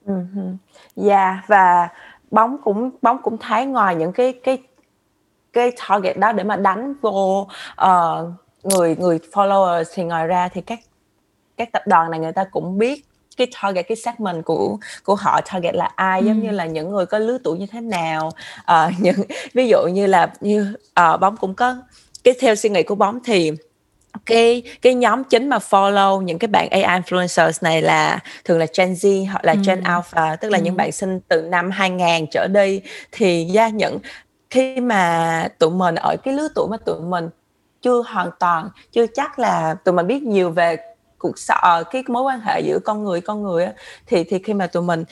uh-huh. Yeah và bóng cũng bóng cũng thấy ngoài những cái cái cái target đó để mà đánh vô uh, người người followers thì ngoài ra thì các các tập đoàn này người ta cũng biết cái target cái segment của của họ target là ai ừ. giống như là những người có lứa tuổi như thế nào uh, những ví dụ như là như uh, bóng cũng có cái theo suy nghĩ của bóng thì cái cái nhóm chính mà follow những cái bạn AI influencers này là thường là Gen Z hoặc là Gen ừ. Alpha tức là ừ. những bạn sinh từ năm 2000 trở đi thì gia những khi mà tụi mình ở cái lứa tuổi mà tụi mình chưa hoàn toàn chưa chắc là tụi mình biết nhiều về cuộc sống cái mối quan hệ giữa con người con người á, thì thì khi mà tụi mình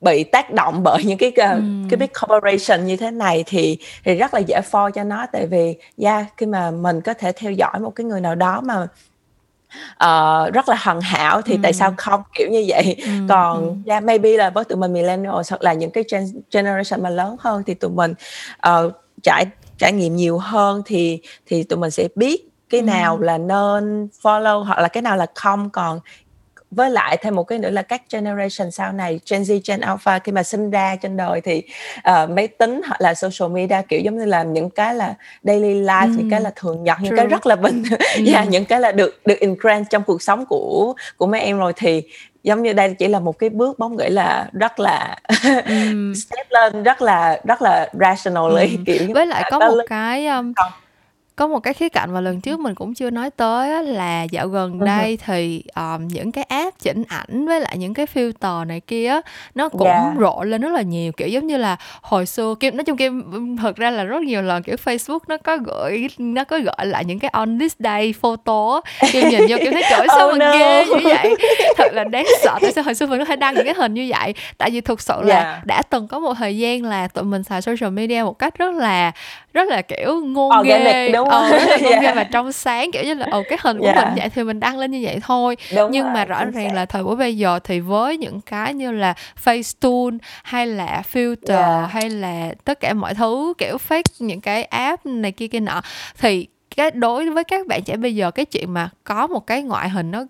bị tác động bởi những cái uh, cái big corporation như thế này thì thì rất là dễ for cho nó tại vì yeah, khi mà mình có thể theo dõi một cái người nào đó mà uh, rất là hoàn hảo thì ừ. tại sao không kiểu như vậy ừ. còn ừ. yeah, maybe là với tụi mình millennials hoặc là những cái gen- generation mà lớn hơn thì tụi mình uh, trải trải nghiệm nhiều hơn thì thì tụi mình sẽ biết cái nào ừ. là nên follow hoặc là cái nào là không còn với lại thêm một cái nữa là các generation sau này Gen Z, Gen Alpha khi mà sinh ra trên đời thì uh, máy tính hoặc là social media kiểu giống như là những cái là daily life mm. những cái là thường nhật những cái rất là bình mm. yeah, những cái là được được ingrained trong cuộc sống của của mấy em rồi thì giống như đây chỉ là một cái bước bóng nghĩ là rất là mm. step lên rất là rất là rationally mm. kiểu với lại có một cái um, có một cái khía cạnh mà lần trước mình cũng chưa nói tới á, là dạo gần Ừ đây thì um, những cái app chỉnh ảnh với lại những cái filter này kia nó cũng Yeah. rộ lên rất là nhiều kiểu giống như là hồi xưa kim nói chung kim thật ra là rất nhiều lần kiểu Facebook nó có gửi nó có gọi lại những cái on this day photo kim nhìn vô kim thấy trời sao Oh mà no. ghê dữ vậy thật là đáng sợ tại sao hồi xưa mình có thể đăng những cái hình như vậy tại vì thực sự là Yeah. đã từng có một thời gian là tụi mình xài social media một cách rất là rất là kiểu ngôn Organic, nghê đúng ờ, rất là nghê Yeah. và trong sáng kiểu như là ồ cái hình của Yeah. mình vậy thì mình đăng lên như vậy thôi Đúng nhưng rồi, mà rõ ràng là thời buổi bây giờ thì với những cái như là Facetune hay là filter Yeah. hay là tất cả mọi thứ kiểu fake những cái app này kia kia nọ thì cái đối với các bạn trẻ bây giờ cái chuyện mà có một cái ngoại hình nó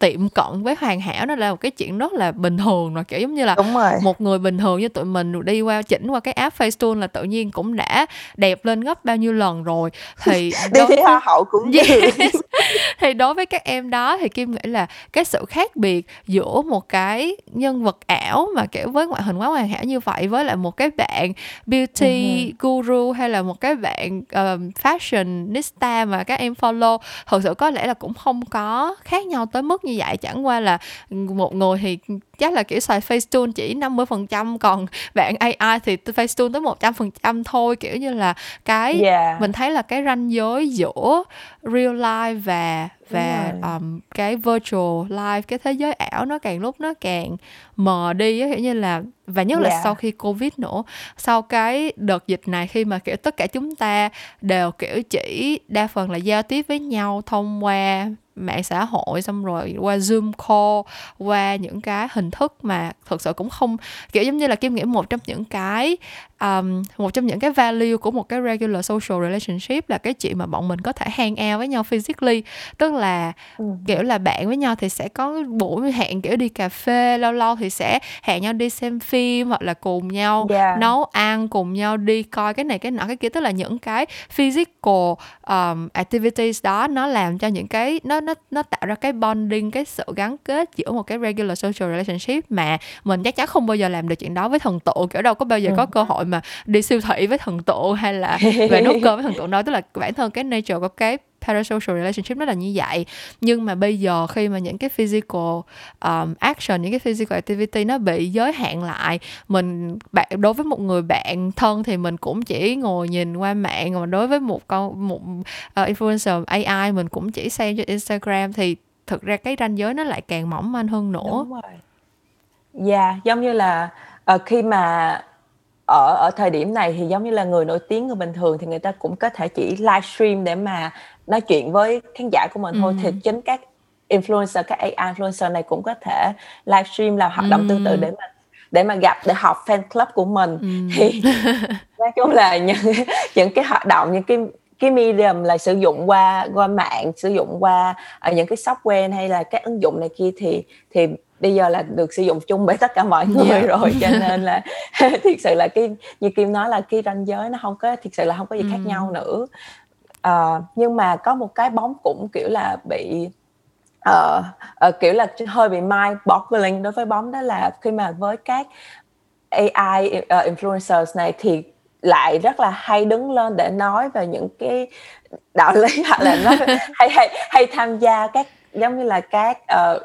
tiệm cận với hoàn hảo nó là một cái chuyện rất là bình thường rồi kiểu giống như là Đúng rồi. một người bình thường như tụi mình đi qua chỉnh qua cái app Facetune là tự nhiên cũng đã đẹp lên gấp bao nhiêu lần rồi thì Đi đối thi hoa hậu cũng Yes. thì đối với các em đó thì Kim nghĩ là cái sự khác biệt giữa một cái nhân vật ảo mà kiểu với ngoại hình quá hoàn hảo như vậy với lại một cái bạn beauty guru hay là một cái bạn um, fashionista mà các em follow thực sự có lẽ là cũng không có khác nhau tới mức như vậy. Chẳng qua là một người thì chắc là kiểu xài Facetune chỉ 50% còn bạn AI thì Facetune tới 100% thôi kiểu như là cái Yeah. mình thấy là cái ranh giới giữa real life và và um, cái virtual life cái thế giới ảo nó càng lúc nó càng mờ đi á kiểu như là và nhất là Yeah. sau khi covid nữa sau cái đợt dịch này khi mà kiểu tất cả chúng ta đều kiểu chỉ đa phần là giao tiếp với nhau thông qua mạng xã hội, xong rồi qua zoom call, qua những cái hình thức mà thực sự cũng không, kiểu giống như là kim nghĩ một trong những cái um, một trong những cái value của một cái regular social relationship là cái chuyện mà bọn mình có thể hang out với nhau physically tức là Ừ. kiểu là bạn với nhau thì sẽ có buổi hẹn kiểu đi cà phê lâu lâu thì sẽ hẹn nhau đi xem phim hoặc là cùng nhau Yeah. nấu ăn cùng nhau đi coi cái này cái nọ cái kia tức là những cái physical um, activities đó nó làm cho những cái nó nó nó tạo ra cái bonding cái sự gắn kết giữa một cái regular social relationship mà mình chắc chắn không bao giờ làm được chuyện đó với thần tượng kiểu đâu có bao giờ có cơ hội mà đi siêu thị với thần tượng hay là về nấu cơm với thần tượng đâu tức là bản thân cái nature của cái parasocial relationship nó là như vậy nhưng mà bây giờ khi mà những cái physical um, action những cái physical activity nó bị giới hạn lại mình bạn đối với một người bạn thân thì mình cũng chỉ ngồi nhìn qua mạng còn đối với một con một uh, influencer AI mình cũng chỉ xem trên Instagram thì thực ra cái ranh giới nó lại càng mỏng manh hơn nữa rồi. Yeah, giống như là ờ, khi mà ở ở thời điểm này thì giống như là người nổi tiếng người bình thường thì người ta cũng có thể chỉ livestream để mà nói chuyện với khán giả của mình thôi Ừ. thì chính các influencer các AI influencer này cũng có thể livestream làm hoạt động tương tự Ừ. để mà để mà gặp để học fan club của mình Ừ. thì nói chung là những những cái hoạt động những cái cái medium là sử dụng qua qua mạng sử dụng qua ở những cái software hay là các ứng dụng này kia thì thì bây giờ là được sử dụng chung bởi tất cả mọi người Yeah. rồi cho nên là thiệt sự là cái như kim nói là cái ranh giới nó không có thiệt sự là không có gì khác Ừ. nhau nữa Ờ, nhưng mà có một cái bóng cũng kiểu là bị ờ, ờ, kiểu là hơi bị mind boggling đối với bóng đó là khi mà với các AI uh, influencers này thì lại rất là hay đứng lên để nói về những cái đạo lý hoặc là nói hay hay hay tham gia các giống như là các ờ,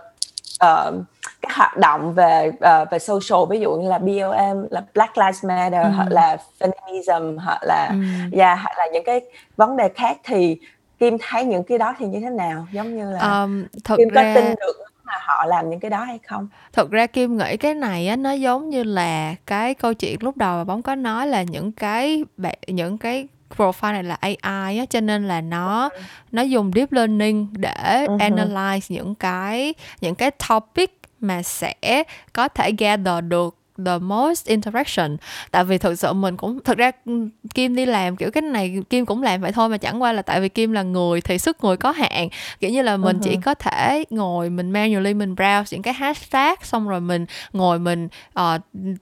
ờ, các hoạt động về ờ, về social ví dụ như là BLM là Black Lives Matter Ừ. hoặc là feminism hoặc là Ừ. yeah, hoặc là những cái vấn đề khác thì Kim thấy những cái đó thì như thế nào giống như là Um, thật Kim có ra tin được mà họ làm những cái đó hay không thật ra kim nghĩ cái này á nó giống như là cái câu chuyện lúc đầu mà bóng có nói là những cái những cái profile này là AI á cho nên là nó nó dùng deep learning để hử. analyze những cái những cái topic mà sẽ có thể gather được the most interaction. Tại vì thực sự mình cũng thực ra kim đi làm kiểu cái này kim cũng làm vậy thôi mà chẳng qua là tại vì kim là người thì sức người có hạn. Kiểu như là mình Ừ chỉ có thể ngồi mình manually mình browse những cái hashtag xong rồi mình ngồi mình ờ,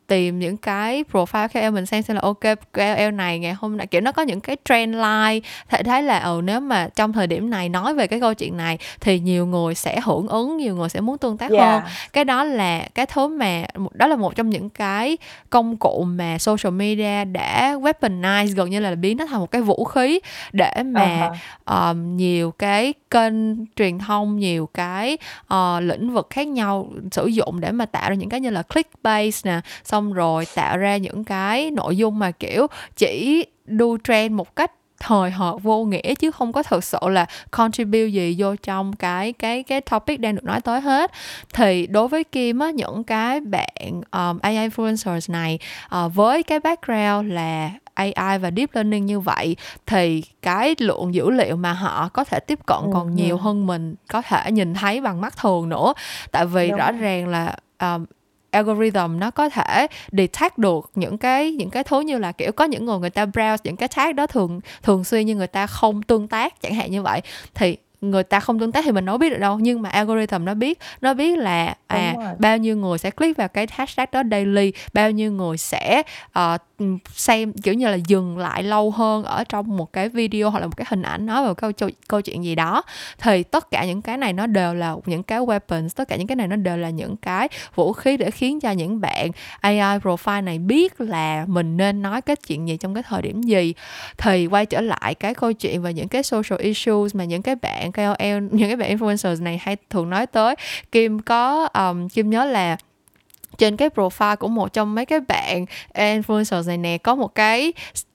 tìm những cái profile KOL mình xem xem là ok KOL này ngày hôm nay kiểu nó có những cái trend line. Thể thấy là ừ nếu mà trong thời điểm này nói về cái câu chuyện này thì nhiều người sẽ hưởng ứng nhiều người sẽ muốn tương tác hơn. Yeah. Cái đó là cái thứ mà đó là một trong những những cái công cụ mà social media đã weaponize gần như là biến nó thành một cái vũ khí để mà uh-huh. um, nhiều cái kênh truyền thông nhiều cái uh, lĩnh vực khác nhau sử dụng để mà tạo ra những cái như là clickbait nè xong rồi tạo ra những cái nội dung mà kiểu chỉ đu trend một cách thời hợt vô nghĩa chứ không có thực sự là contribute gì vô trong cái cái cái topic đang được nói tới hết. Thì đối với Kim á những cái bạn um, AI influencers này uh, với cái background là AI và deep learning như vậy thì cái lượng dữ liệu mà họ có thể tiếp cận còn nhiều hơn mình có thể nhìn thấy bằng mắt thường nữa. Tại vì Đúng. rõ ràng là um, algorithm nó có thể detect được những cái những cái thứ như là, kiểu, có những người người ta browse những cái tag đó thường thường xuyên nhưng người ta không tương tác, chẳng hạn như vậy. Thì người ta không tương tác thì mình đâu biết được đâu nhưng mà algorithm nó biết nó biết là à bao nhiêu người sẽ click vào cái hashtag đó daily bao nhiêu người sẽ uh, xem kiểu như là dừng lại lâu hơn ở trong một cái video hoặc là một cái hình ảnh nói về câu câu chuyện gì đó. Thì tất cả những cái này nó đều là những cái weapons tất cả những cái này nó đều là những cái vũ khí để khiến cho những bạn AI profile này biết là mình nên nói cái chuyện gì trong cái thời điểm gì. Thì quay trở lại cái câu chuyện về những cái social issues mà những cái bạn KOL những cái bạn influencers này hay thường nói tới. Kim có um, Kim nhớ là trên cái profile của một trong mấy cái bạn influencers này nè có một cái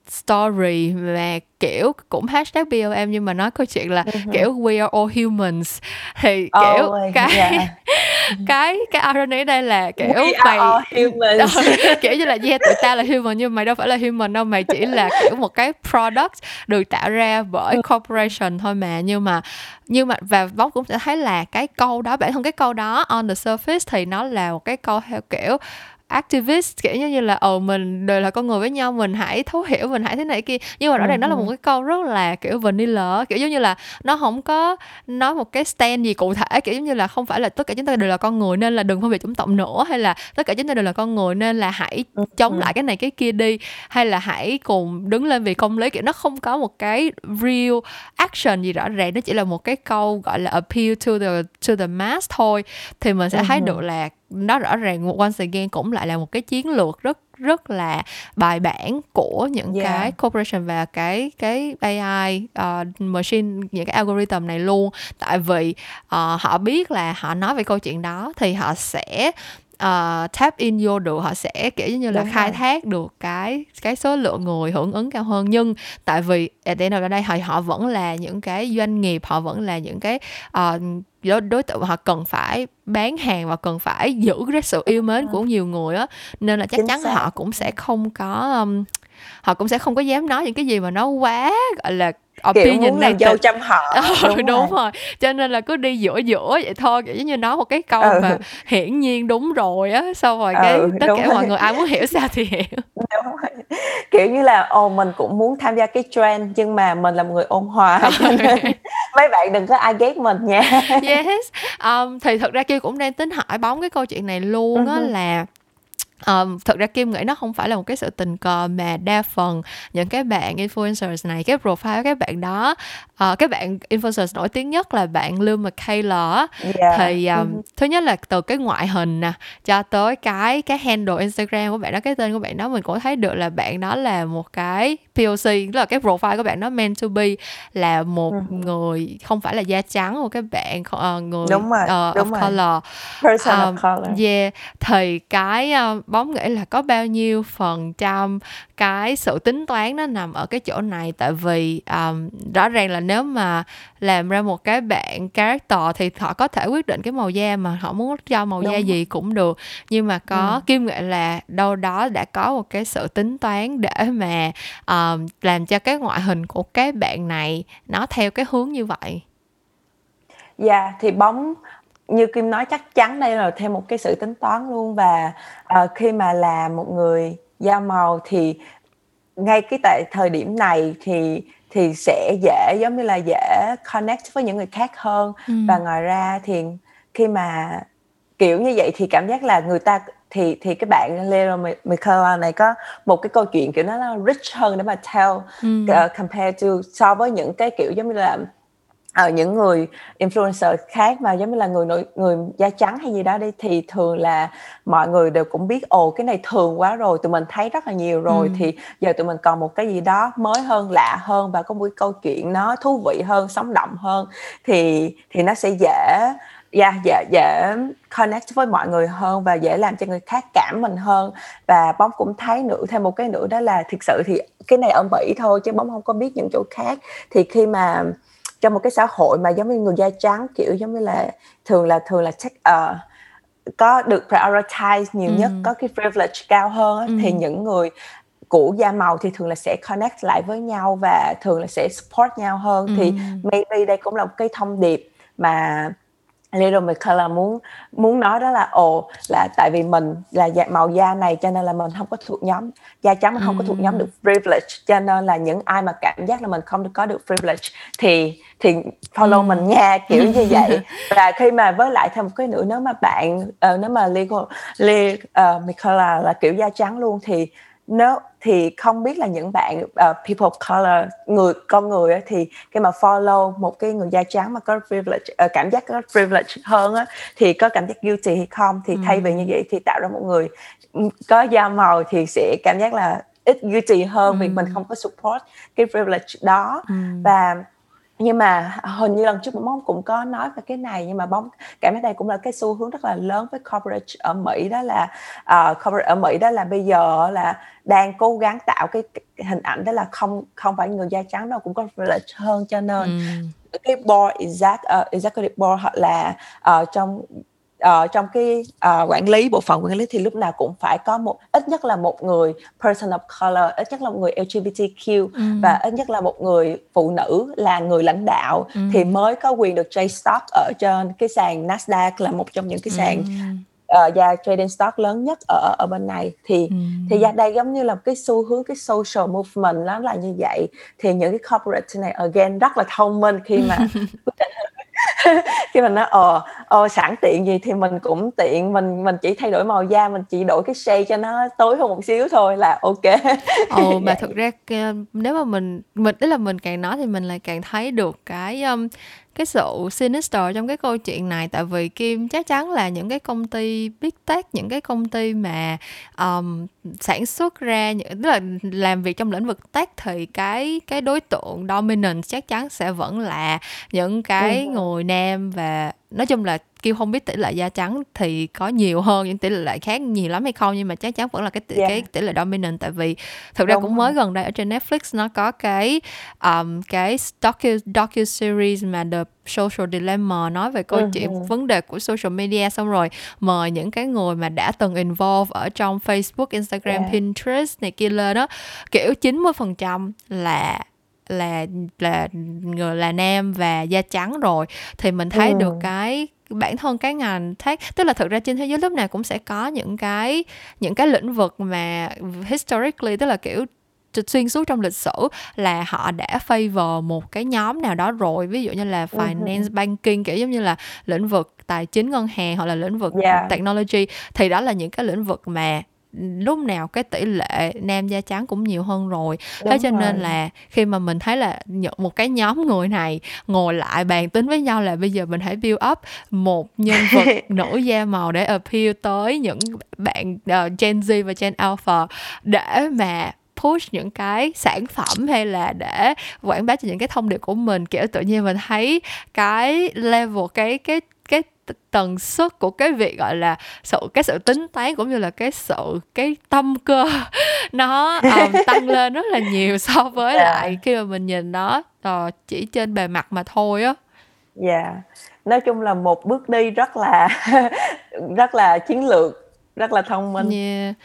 story mà kiểu cũng hashtag BLM nhưng mà nói câu chuyện là uh-huh. kiểu we are all humans thì kiểu oh, cái yeah. cái cái irony ở đây là kiểu we mày are humans. kiểu như là yeah tụi ta là human nhưng mày đâu phải là human đâu mày chỉ là kiểu một cái product được tạo ra bởi ừ. corporation thôi mà nhưng mà nhưng mà và bóng cũng sẽ thấy là cái câu đó bản thân cái câu đó on the surface thì nó là một cái câu theo kiểu activist kiểu như là ờ mình đều là con người với nhau mình hãy thấu hiểu mình hãy thế này kia. Nhưng mà rõ ràng nó là một cái câu rất là kiểu vanilla kiểu giống như là nó không có nói một cái stand gì cụ thể kiểu giống như là không phải là tất cả chúng ta đều là con người nên là đừng phân biệt chủng tộc nữa hay là tất cả chúng ta đều là con người nên là hãy chống lại cái này cái kia đi hay là hãy cùng đứng lên vì công lý kiểu nó không có một cái real action gì rõ ràng nó chỉ là một cái câu gọi là appeal to the to the mass thôi. Thì mình sẽ thấy được là nó rõ ràng once again cũng lại là một cái chiến lược rất rất là bài bản của những yeah. cái corporation và cái cái AI uh, machine những cái algorithm này luôn tại vì uh, họ biết là họ nói về câu chuyện đó thì họ sẽ uh, tap in vô được họ sẽ kiểu như là Đúng khai rồi. thác được cái cái số lượng người hưởng ứng cao hơn nhưng tại vì ở đây ở đây họ họ vẫn là những cái doanh nghiệp họ vẫn là những cái uh, đối, đối tượng họ cần phải bán hàng và cần phải giữ cái sự yêu mến của nhiều người á nên là chắc Chính chắn xác. họ cũng sẽ không có um, họ cũng sẽ không có dám nói những cái gì mà nó quá gọi là opinion kiểu muốn làm dâu trăm họ đúng, đúng rồi. rồi cho nên là cứ đi giữa giữa vậy thôi kiểu như nói một cái câu ừ. mà hiển nhiên đúng rồi á sau rồi cái ừ, tất cả rồi. mọi người ai muốn hiểu sao thì hiểu đúng rồi. kiểu như là ồ mình cũng muốn tham gia cái trend nhưng mà mình là một người ôn hòa nên mấy bạn đừng có ai ghét mình nha yes um, thì thật ra kia cũng đang tính hỏi bóng cái câu chuyện này luôn á uh-huh. là Um, thực ra Kim nghĩ nó không phải là một cái sự tình cờ mà đa phần những cái bạn influencers này cái profile các bạn đó uh, các bạn influencers nổi tiếng nhất là bạn Lil McKayla yeah. thì um, thứ nhất là từ cái ngoại hình nè cho tới cái cái handle Instagram của bạn đó cái tên của bạn đó mình cũng thấy được là bạn đó là một cái POC tức là cái profile của bạn đó meant to be là một mm-hmm. người không phải là da trắng của các bạn uh, người đúng rồi, uh, đúng of rồi. color person um, of color yeah thì cái uh, bóng nghĩ là có bao nhiêu phần trăm cái sự tính toán nó nằm ở cái chỗ này tại vì um, rõ ràng là nếu mà làm ra một cái bạn character thì họ có thể quyết định cái màu da mà họ muốn cho màu Đúng. da gì cũng được nhưng mà có ừ. kim nghệ là đâu đó đã có một cái sự tính toán để mà um, làm cho cái ngoại hình của cái bạn này nó theo cái hướng như vậy dạ yeah, thì bóng như kim nói chắc chắn đây là thêm một cái sự tính toán luôn và uh, khi mà là một người da màu thì ngay cái tại thời điểm này thì thì sẽ dễ giống như là dễ connect với những người khác hơn ừ. và ngoài ra thì khi mà kiểu như vậy thì cảm giác là người ta thì thì cái bạn Leo Michaela này có một cái câu chuyện kiểu nó là rich hơn để mà tell ừ. uh, compared to so với những cái kiểu giống như là ở ờ, những người influencer khác mà giống như là người nội người da trắng hay gì đó đi thì thường là mọi người đều cũng biết ồ cái này thường quá rồi tụi mình thấy rất là nhiều rồi ừ. thì giờ tụi mình còn một cái gì đó mới hơn lạ hơn và có một cái câu chuyện nó thú vị hơn sống động hơn. Thì thì nó sẽ dễ yeah, dễ dễ connect với mọi người hơn và dễ làm cho người khác cảm mình hơn. Và bóng cũng thấy nữa thêm một cái nữa đó là thực sự thì cái này ở Mỹ thôi chứ bóng không có biết những chỗ khác. Thì khi mà trong một cái xã hội mà giống như người da trắng kiểu giống như là thường là thường là check uh, có được prioritize nhiều ừ. nhất có cái privilege cao hơn ừ. thì những người của da màu thì thường là sẽ connect lại với nhau và thường là sẽ support nhau hơn ừ. thì maybe đây cũng là một cái thông điệp mà Little Michaela muốn muốn nói đó là ồ là tại vì mình là da màu da này cho nên là mình không có thuộc nhóm da trắng mình không có thuộc nhóm được privilege cho nên là những ai mà cảm giác là mình không được có được privilege thì thì follow mình nha kiểu như vậy. Và khi mà với lại thêm một cái nữa nếu mà bạn uh, nếu mà legal le, uh, Michaela là kiểu da trắng luôn thì nếu thì không biết là những bạn uh, people of color người con người thì khi mà follow một cái người da trắng mà có privilege uh, cảm giác có privilege hơn á, thì có cảm giác guilty hay không thì thay vì như vậy thì tạo ra một người có da màu thì sẽ cảm giác là ít guilty hơn ừ. vì mình không có support cái privilege đó ừ. và nhưng mà hình như lần trước bóng cũng có nói về cái này nhưng mà bóng cảm thấy đây cũng là cái xu hướng rất là lớn với corporate ở Mỹ đó là uh, corporate ở Mỹ đó là bây giờ là đang cố gắng tạo cái hình ảnh đó là không không phải người da trắng đâu cũng có privilege hơn cho nên ừ. cái board exact uh, executive board hoặc là uh, trong uh, trong cái uh, quản lý bộ phận quản lý thì lúc nào cũng phải có một ít nhất là một người person of color ít nhất là một người LGBTQ ừ. và ít nhất là một người phụ nữ là người lãnh đạo ừ. thì mới có quyền được trade stock ở trên cái sàn Nasdaq là một trong những cái sàn ừ uh, và trading stock lớn nhất ở ở bên này thì ừ. thì ra đây giống như là cái xu hướng cái social movement nó là như vậy thì những cái corporate này again rất là thông minh khi mà khi mình nói ờ ờ sẵn tiện gì thì mình cũng tiện mình mình chỉ thay đổi màu da mình chỉ đổi cái shade cho nó tối hơn một xíu thôi là ok. Ồ mà thực ra nếu mà mình mình tức là mình càng nói thì mình lại càng thấy được cái um, cái sự sinister trong cái câu chuyện này tại vì Kim chắc chắn là những cái công ty big tech những cái công ty mà um, sản xuất ra những tức là làm việc trong lĩnh vực tech thì cái cái đối tượng dominant chắc chắn sẽ vẫn là những cái ừ. người nam và nói chung là kêu không biết tỷ lệ da trắng thì có nhiều hơn những tỷ lệ khác nhiều lắm hay không nhưng mà chắc chắn vẫn là cái tỷ, yeah. cái tỷ lệ dominant tại vì thực ra Đúng cũng mới gần đây ở trên Netflix nó có cái um, cái docu docu series mà The Social Dilemma nói về câu uh-huh. chuyện ừ. vấn đề của social media xong rồi mời những cái người mà đã từng involve ở trong Facebook, Instagram, yeah. Pinterest này kia lên đó kiểu 90% là là là người là nam và da trắng rồi thì mình thấy ừ. được cái bản thân cái ngành tech tức là thực ra trên thế giới lúc nào cũng sẽ có những cái những cái lĩnh vực mà historically tức là kiểu xuyên suốt trong lịch sử là họ đã favor một cái nhóm nào đó rồi ví dụ như là ừ finance banking kiểu giống như là lĩnh vực tài chính ngân hàng hoặc là lĩnh vực yeah. technology thì đó là những cái lĩnh vực mà lúc nào cái tỷ lệ nam da trắng cũng nhiều hơn rồi Đúng thế cho rồi. nên là khi mà mình thấy là một cái nhóm người này ngồi lại bàn tính với nhau là bây giờ mình hãy build up một nhân vật nữ da màu để appeal tới những bạn uh, Gen Z và Gen Alpha để mà push những cái sản phẩm hay là để quảng bá cho những cái thông điệp của mình kiểu tự nhiên mình thấy cái level cái cái cái tần suất của cái việc gọi là sự cái sự tính toán cũng như là cái sự cái tâm cơ nó um, tăng lên rất là nhiều so với yeah. lại khi mà mình nhìn nó uh, chỉ trên bề mặt mà thôi á dạ yeah. nói chung là một bước đi rất là rất là chiến lược rất là thông minh yeah.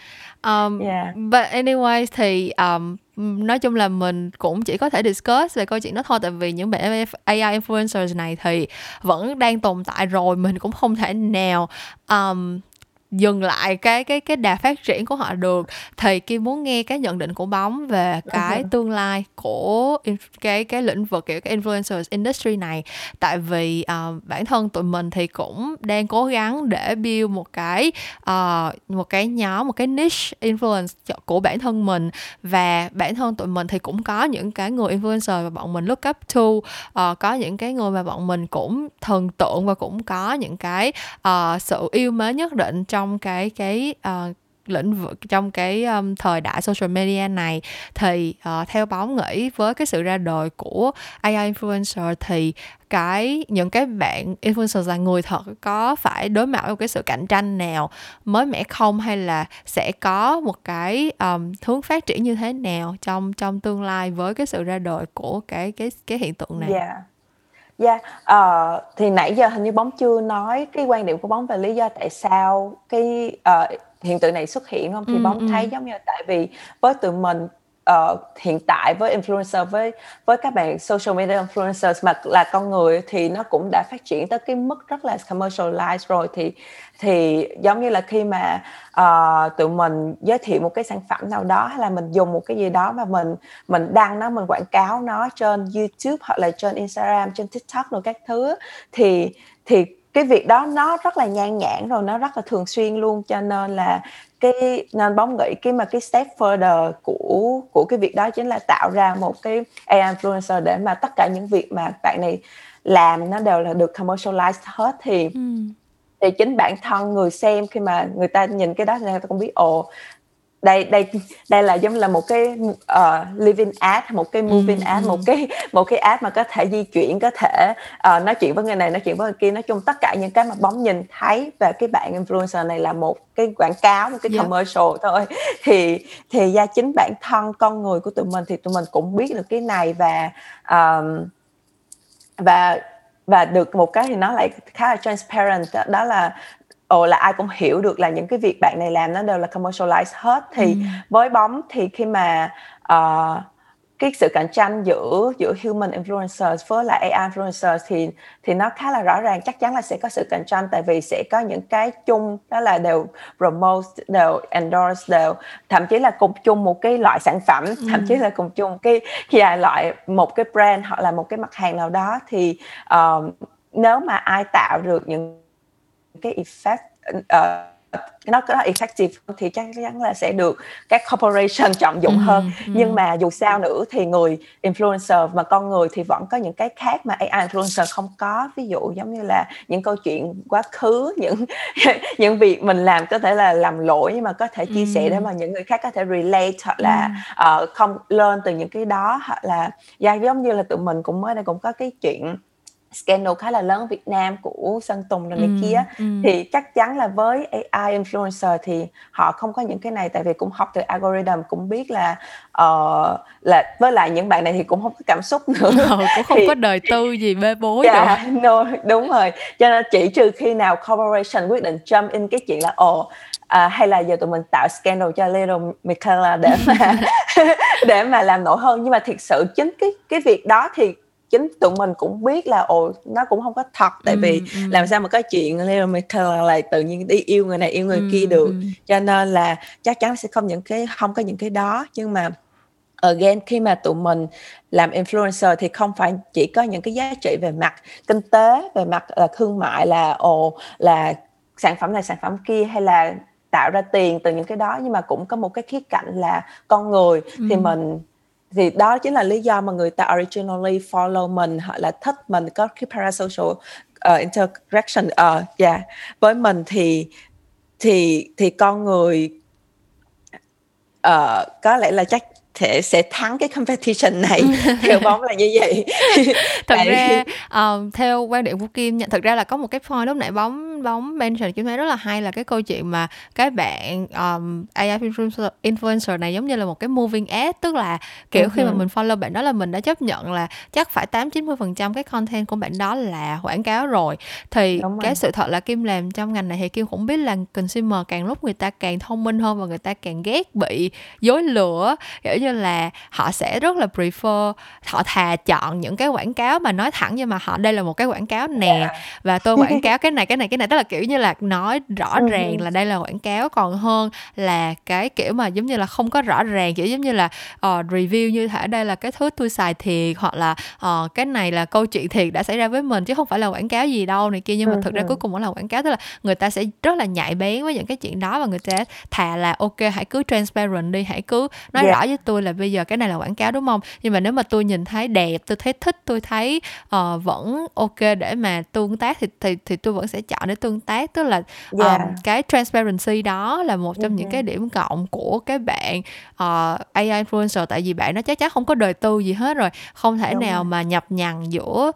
Um, yeah. But anyway thì um, nói chung là mình cũng chỉ có thể discuss về câu chuyện đó thôi tại vì những bạn AI influencers này thì vẫn đang tồn tại rồi mình cũng không thể nào um, dừng lại cái cái cái đà phát triển của họ được. Thì Kim muốn nghe cái nhận định của bóng về cái tương lai của cái cái lĩnh vực kiểu cái influencers industry này. Tại vì uh, bản thân tụi mình thì cũng đang cố gắng để build một cái uh, một cái nhóm một cái niche influence của bản thân mình. Và bản thân tụi mình thì cũng có những cái người influencer và bọn mình look up to. Uh, có những cái người mà bọn mình cũng thần tượng và cũng có những cái uh, sự yêu mến nhất định trong cái cái uh, lĩnh vực trong cái um, thời đại social media này thì uh, theo bóng nghĩ với cái sự ra đời của AI influencer thì cái những cái bạn influencer là người thật có phải đối mặt với cái sự cạnh tranh nào mới mẻ không hay là sẽ có một cái um, hướng phát triển như thế nào trong trong tương lai với cái sự ra đời của cái cái cái hiện tượng này. Yeah. Yeah, uh, thì nãy giờ hình như bóng chưa nói cái quan điểm của bóng về lý do tại sao cái uh, hiện tượng này xuất hiện không? Thì ừ, bóng ừ. thấy giống như tại vì với tụi mình uh, hiện tại với influencer với với các bạn social media influencers mà là con người thì nó cũng đã phát triển tới cái mức rất là commercialized rồi. Thì thì giống như là khi mà uh, tụi mình giới thiệu một cái sản phẩm nào đó hay là mình dùng một cái gì đó mà mình mình đăng nó mình quảng cáo nó trên YouTube hoặc là trên Instagram trên TikTok rồi các thứ thì thì cái việc đó nó rất là nhan nhản rồi nó rất là thường xuyên luôn cho nên là cái nên bóng nghĩ cái mà cái step further của của cái việc đó chính là tạo ra một cái AI influencer để mà tất cả những việc mà bạn này làm nó đều là được commercialize hết thì ừ. thì chính bản thân người xem khi mà người ta nhìn cái đó thì người ta cũng biết ồ đây đây đây là giống là một cái uh, living ad một cái moving ad một cái một cái ad mà có thể di chuyển có thể uh, nói chuyện với người này nói chuyện với người kia. Nói chung tất cả những cái mà bóng nhìn thấy về cái bạn influencer này là một cái quảng cáo một cái yeah. commercial thôi. Thì thì ra chính bản thân con người của tụi mình thì tụi mình cũng biết được cái này và um, và và được một cái thì nó lại khá là transparent. Đó là ồ là ai cũng hiểu được là những cái việc bạn này làm nó đều là commercialize hết thì ừ. với bóng thì khi mà uh, cái sự cạnh tranh giữa giữa human influencers với lại AI influencers thì thì nó khá là rõ ràng chắc chắn là sẽ có sự cạnh tranh tại vì sẽ có những cái chung đó là đều promote đều endorse đều thậm chí là cùng chung một cái loại sản phẩm ừ. thậm chí là cùng chung cái vài loại một cái brand hoặc là một cái mặt hàng nào đó thì um, nếu mà ai tạo được những cái effect uh, nó có effective thì chắc chắn là sẽ được các corporation trọng dụng ừ, hơn ừ. nhưng mà dù sao nữa thì người influencer và con người thì vẫn có những cái khác mà AI influencer không có ví dụ giống như là những câu chuyện quá khứ những những việc mình làm có thể là làm lỗi nhưng mà có thể chia ừ. sẻ để mà những người khác có thể relate hoặc là ừ. uh, không lên từ những cái đó hoặc là yeah, giống như là tụi mình cũng mới đây cũng có cái chuyện scandal khá là lớn ở Việt Nam của Sơn Tùng rồi này ừ, kia ừ. thì chắc chắn là với AI influencer thì họ không có những cái này tại vì cũng học từ algorithm cũng biết là uh, là với lại những bạn này thì cũng không có cảm xúc nữa. Ừ, cũng không thì, có đời tư gì bê bối yeah, dạ, no, đúng rồi. Cho nên chỉ trừ khi nào corporation quyết định jump in cái chuyện là ồ À, hay là giờ tụi mình tạo scandal cho Little Michaela để mà để mà làm nổi hơn. Nhưng mà thiệt sự chính cái cái việc đó thì chính tụi mình cũng biết là ồ nó cũng không có thật tại ừ, vì ừ. làm sao mà có chuyện Leo Michael lại tự nhiên đi yêu người này yêu người ừ, kia được ừ. cho nên là chắc chắn sẽ không những cái không có những cái đó nhưng mà again khi mà tụi mình làm influencer thì không phải chỉ có những cái giá trị về mặt kinh tế về mặt là thương mại là ồ là sản phẩm này sản phẩm kia hay là tạo ra tiền từ những cái đó nhưng mà cũng có một cái khía cạnh là con người ừ. thì mình thì đó chính là lý do mà người ta originally follow mình hoặc là thích mình có cái parasocial uh, interaction uh, yeah. với mình thì thì thì con người uh, có lẽ là chắc thể sẽ thắng cái competition này. Theo bóng là như vậy. Thật ra um, theo quan điểm của kim nhận thực ra là có một cái point lúc nãy bóng bóng mention kim thấy rất là hay là cái câu chuyện mà cái bạn um, AI influencer, influencer này giống như là một cái moving ad tức là kiểu uh-huh. khi mà mình follow bạn đó là mình đã chấp nhận là chắc phải tám chín mươi phần trăm cái content của bạn đó là quảng cáo rồi. Thì cái sự thật là kim làm trong ngành này thì kim cũng biết là consumer càng lúc người ta càng thông minh hơn và người ta càng ghét bị dối lửa. Kiểu như như là họ sẽ rất là prefer họ thà chọn những cái quảng cáo mà nói thẳng nhưng mà họ đây là một cái quảng cáo nè và tôi quảng cáo cái này cái này cái này. Tức là kiểu như là nói rõ ràng là đây là quảng cáo. Còn hơn là cái kiểu mà giống như là không có rõ ràng kiểu giống như là uh, review như thể đây là cái thứ tôi xài thiệt hoặc là uh, cái này là câu chuyện thiệt đã xảy ra với mình chứ không phải là quảng cáo gì đâu này kia. Nhưng mà thực ra cuối cùng vẫn là quảng cáo. Tức là người ta sẽ rất là nhạy bén với những cái chuyện đó và người ta thà là ok hãy cứ transparent đi hãy cứ nói yeah. rõ với tôi là bây giờ cái này là quảng cáo đúng không? Nhưng mà nếu mà tôi nhìn thấy đẹp tôi thấy thích tôi thấy uh, vẫn ok để mà tương tác thì thì thì tôi vẫn sẽ chọn để tương tác. Tức là um, yeah. cái transparency đó là một trong những cái điểm cộng của cái bạn uh, AI influencer. Tại vì bạn nó chắc chắn không có đời tư gì hết rồi. Không thể Đúng nào rồi. mà nhập nhằn giữa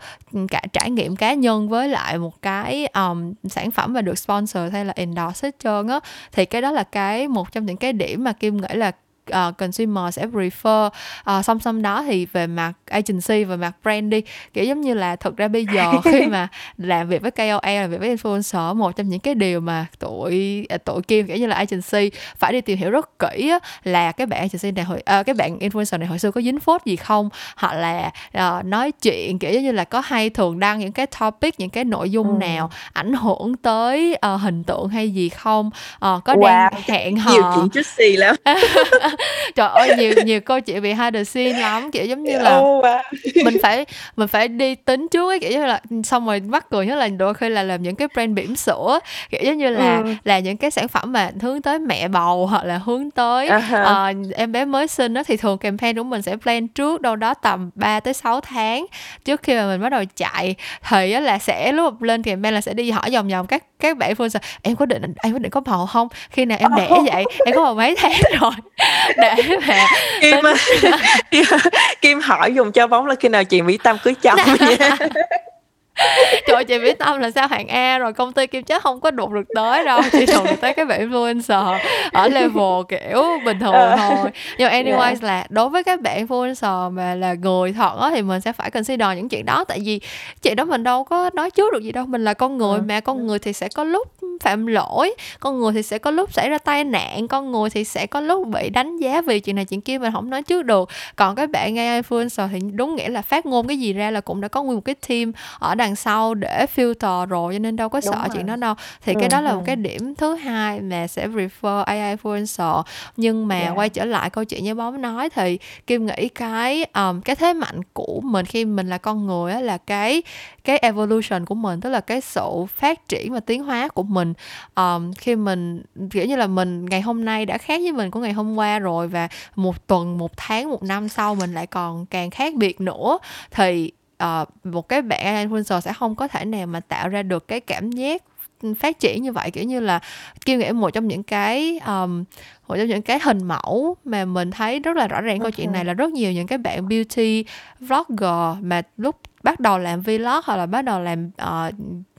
cả trải nghiệm cá nhân với lại một cái um, sản phẩm và được sponsor hay là endorse hết trơn á. Thì cái đó là cái một trong những cái điểm mà kim nghĩ là uh, consumer sẽ prefer uh, song song đó thì về mặt agency và mặt brand đi kiểu giống như là thực ra bây giờ khi mà làm việc với KOL làm việc với influencer một trong những cái điều mà tụi à, tụi kim kiểu như là agency phải đi tìm hiểu rất kỹ á, là cái bạn agency này hồi uh, cái bạn influencer này hồi xưa có dính phốt gì không hoặc là uh, nói chuyện kiểu giống như là có hay thường đăng những cái topic những cái nội dung ừ. nào ảnh hưởng tới uh, hình tượng hay gì không uh, có wow. đang hẹn hò nhiều chuyện lắm trời ơi nhiều nhiều câu chuyện bị the scene lắm kiểu giống như là mình phải mình phải đi tính trước ấy kiểu như là xong rồi mắc cười nhất là đôi khi là làm những cái brand bỉm sữa kiểu giống như là ừ. là những cái sản phẩm mà hướng tới mẹ bầu hoặc là hướng tới uh-huh. uh, em bé mới sinh đó thì thường campaign của mình sẽ plan trước đâu đó tầm 3 tới 6 tháng trước khi mà mình bắt đầu chạy. Thì là sẽ lúc lên campaign là sẽ đi hỏi vòng vòng các các bạn influencer em có định em có định có bầu không? Khi nào em đẻ vậy? Em có bầu mấy tháng rồi để mà kim, tính... kim hỏi dùng cho bóng là khi nào chị mỹ tâm cưới chồng trời chị biết tâm là sao hạng A rồi công ty kim chắc không có đụng được tới đâu chỉ đụng được tới cái bạn influencer ở level kiểu bình thường ờ. thôi nhưng mà anyways yeah. là đối với các bạn influencer mà là người thật á thì mình sẽ phải consider những chuyện đó tại vì chuyện đó mình đâu có nói trước được gì đâu mình là con người ừ. mà con người thì sẽ có lúc phạm lỗi con người thì sẽ có lúc xảy ra tai nạn con người thì sẽ có lúc bị đánh giá vì chuyện này chuyện kia mình không nói trước được còn các bạn AI influencer thì đúng nghĩa là phát ngôn cái gì ra là cũng đã có nguyên một cái team ở đằng sau để filter rồi cho nên đâu có đúng sợ rồi. chuyện đó đâu thì ừ, cái đó là ừ. một cái điểm thứ hai mà sẽ refer AI influencer nhưng mà yeah. quay trở lại câu chuyện như bóng nói thì kim nghĩ cái um, cái thế mạnh của mình khi mình là con người á là cái cái evolution của mình tức là cái sự phát triển và tiến hóa của mình um, khi mình kiểu như là mình ngày hôm nay đã khác với mình của ngày hôm qua rồi và một tuần một tháng một năm sau mình lại còn càng khác biệt nữa thì uh, một cái bạn influencer sẽ không có thể nào mà tạo ra được cái cảm giác phát triển như vậy kiểu như là kêu nghĩ một trong những cái um, một trong những cái hình mẫu mà mình thấy rất là rõ ràng okay. câu chuyện này là rất nhiều những cái bạn beauty vlogger mà lúc bắt đầu làm vlog hoặc là bắt đầu làm uh,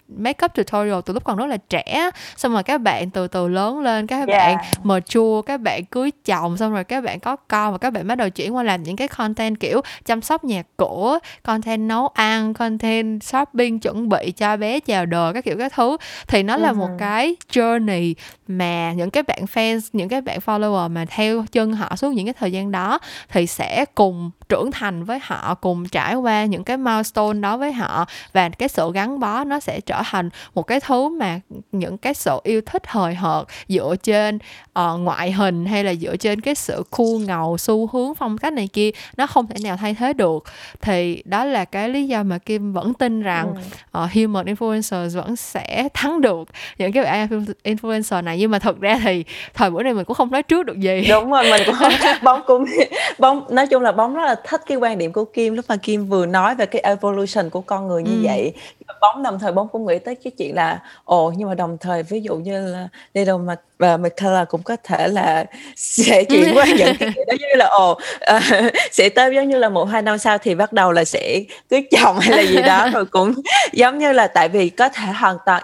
makeup tutorial từ lúc còn rất là trẻ xong rồi các bạn từ từ lớn lên các yeah. bạn mature các bạn cưới chồng xong rồi các bạn có con và các bạn bắt đầu chuyển qua làm những cái content kiểu chăm sóc nhà cửa content nấu ăn content shopping chuẩn bị cho bé chào đời các kiểu các thứ thì nó là uh-huh. một ừ. cái journey mà những cái bạn fans những cái bạn follower mà theo chân họ suốt những cái thời gian đó thì sẽ cùng trưởng thành với họ cùng trải qua những cái milestone đó với họ và cái sự gắn bó nó sẽ trở thành một cái thứ mà những cái sự yêu thích hời hợt dựa trên uh, ngoại hình hay là dựa trên cái sự khu ngầu xu hướng phong cách này kia nó không thể nào thay thế được. Thì đó là cái lý do mà kim vẫn tin rằng uh, human influencers vẫn sẽ thắng được những cái bạn influencer này. Nhưng mà thật ra thì thời buổi này mình cũng không nói trước được gì. Đúng rồi mình cũng không bóng cũng bóng nói chung là bóng rất là thích cái quan điểm của kim lúc mà kim vừa nói về cái evolution của con người như ừ. vậy bóng đồng thời bóng cũng nghĩ tới cái chuyện là ồ nhưng mà đồng thời ví dụ như là đi đâu mà và Michaela cũng có thể là sẽ chuyển qua những cái đó như là ồ uh, sẽ tới giống như là một hai năm sau thì bắt đầu là sẽ cưới chồng hay là gì đó rồi cũng giống như là tại vì có thể hoàn toàn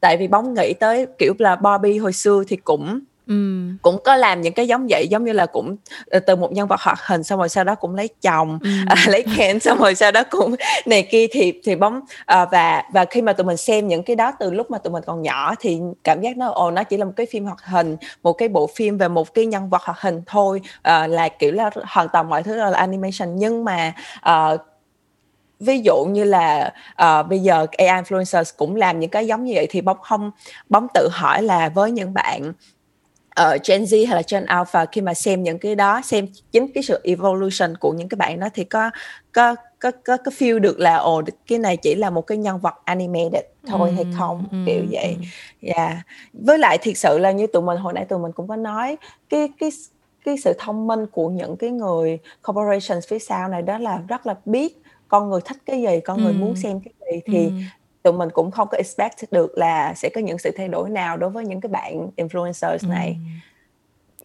tại vì bóng nghĩ tới kiểu là Barbie hồi xưa thì cũng Ừm. Cũng có làm những cái giống vậy, giống như là cũng, ờ, từ một nhân vật hoạt hình xong rồi sau đó cũng lấy chồng, à, lấy Ken xong rồi sau đó cũng này kia thì thì bóng à, và và khi mà tụi mình xem những cái đó từ lúc mà tụi mình còn nhỏ thì cảm giác nó ồ nó chỉ là một cái phim hoạt hình, một cái bộ phim về một cái nhân vật hoạt hình thôi, à, là kiểu là hoàn toàn mọi thứ là animation nhưng mà uh, ví dụ như là uh, bây giờ AI influencers cũng làm những cái giống như vậy thì bóng không bóng tự hỏi là với những bạn ở uh, Gen Z hay là Gen Alpha khi mà xem những cái đó xem chính cái sự evolution của những cái bạn đó thì có có có có có feel được là ồ cái này chỉ là một cái nhân vật animated thôi ừ, hay không ừ, kiểu vậy. Ừ. Yeah. Với lại thiệt sự là như tụi mình hồi nãy tụi mình cũng có nói cái cái cái sự thông minh của những cái người corporations phía sau này đó là rất là biết con người thích cái gì, con người muốn xem cái gì thì Ừm tụi mình cũng không có expect được là sẽ có những sự thay đổi nào đối với những cái bạn influencers này. ừ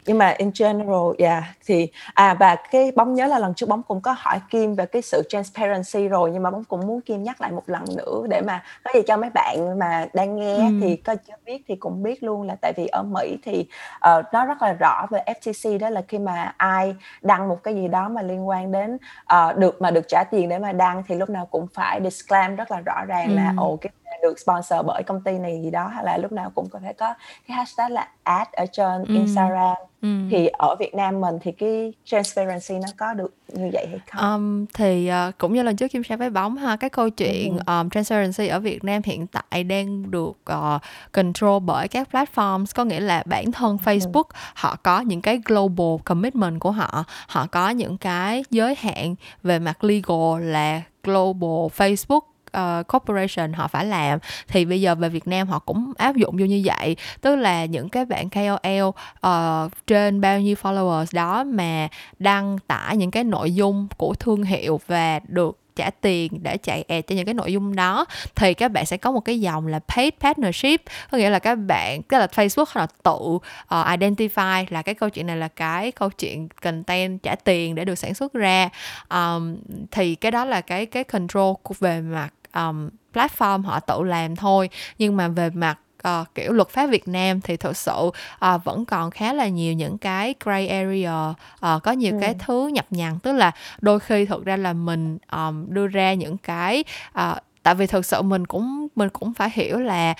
nhưng mà in general yeah thì à và cái bóng nhớ là lần trước bóng cũng có hỏi Kim về cái sự transparency rồi nhưng mà bóng cũng muốn Kim nhắc lại một lần nữa để mà có gì cho mấy bạn mà đang nghe ừ. thì có chưa biết thì cũng biết luôn là tại vì ở Mỹ thì uh, nó rất là rõ về FTC đó là khi mà ai đăng một cái gì đó mà liên quan đến uh, được mà được trả tiền để mà đăng thì lúc nào cũng phải disclaim rất là rõ ràng ừ. là ồ cái được sponsor bởi công ty này gì đó hay là lúc nào cũng có thể có cái hashtag là ad ở trên ừ. Instagram ừ. thì ở Việt Nam mình thì cái transparency nó có được như vậy hay không? Um, thì uh, cũng như lần trước Kim share với bóng ha cái câu chuyện ừ. um, transparency ở Việt Nam hiện tại đang được uh, control bởi các platforms có nghĩa là bản thân ừ. Facebook ừ. họ có những cái global commitment của họ họ có những cái giới hạn về mặt legal là global Facebook uh, corporation họ phải làm. Thì bây giờ về Việt Nam họ cũng áp dụng vô như vậy. Tức là những cái bạn KOL uh, ờ, trên bao nhiêu followers đó mà đăng tải những cái nội dung của thương hiệu và được trả tiền để chạy ad cho những cái nội dung đó thì các bạn sẽ có một cái dòng là paid partnership. Có nghĩa là các bạn tức là Facebook họ tự uh, identify là cái câu chuyện này là cái câu chuyện content trả tiền để được sản xuất ra. Um, thì cái đó là cái cái control về mặt um, platform họ tự làm thôi nhưng mà về mặt uh, kiểu luật pháp Việt Nam thì thực sự uh, vẫn còn khá là nhiều những cái gray area uh, có nhiều ừ. cái thứ nhập nhằng tức là đôi khi thực ra là mình um, đưa ra những cái uh, tại vì thực sự mình cũng mình cũng phải hiểu là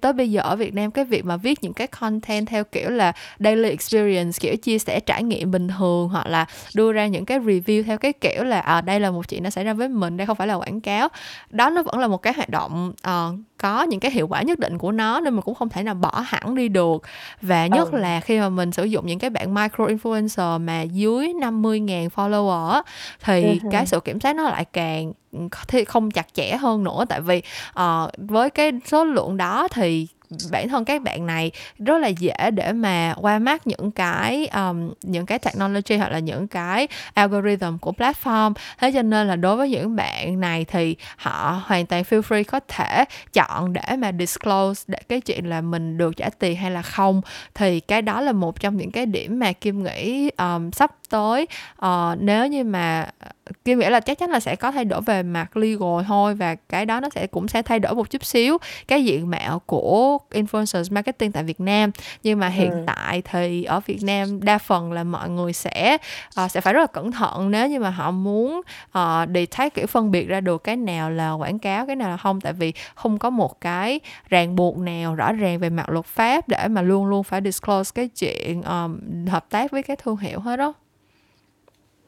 tới bây giờ ở Việt Nam cái việc mà viết những cái content theo kiểu là daily experience kiểu chia sẻ trải nghiệm bình thường hoặc là đưa ra những cái review theo cái kiểu là à đây là một chuyện nó xảy ra với mình đây không phải là quảng cáo đó nó vẫn là một cái hoạt động uh, có những cái hiệu quả nhất định của nó nên mình cũng không thể nào bỏ hẳn đi được và nhất ừ. là khi mà mình sử dụng những cái bạn micro influencer mà dưới 50.000 follower thì ừ. cái sự kiểm soát nó lại càng không chặt chẽ hơn nữa tại vì uh, với cái số lượng đó thì bản thân các bạn này rất là dễ để mà qua mắt những cái um, những cái technology hoặc là những cái algorithm của platform. Thế cho nên là đối với những bạn này thì họ hoàn toàn feel free có thể chọn để mà disclose để cái chuyện là mình được trả tiền hay là không. Thì cái đó là một trong những cái điểm mà kim nghĩ um, sắp tới uh, nếu như mà Kim nghĩ là chắc chắn là sẽ có thay đổi về mặt legal thôi và cái đó nó sẽ cũng sẽ thay đổi một chút xíu cái diện mạo của influencers marketing tại Việt Nam. Nhưng mà hiện ừ. tại thì ở Việt Nam đa phần là mọi người sẽ uh, sẽ phải rất là cẩn thận nếu như mà họ muốn uh, detect kiểu phân biệt ra được cái nào là quảng cáo cái nào là không. Tại vì không có một cái ràng buộc nào rõ ràng về mặt luật pháp để mà luôn luôn phải disclose cái chuyện um, hợp tác với cái thương hiệu hết đó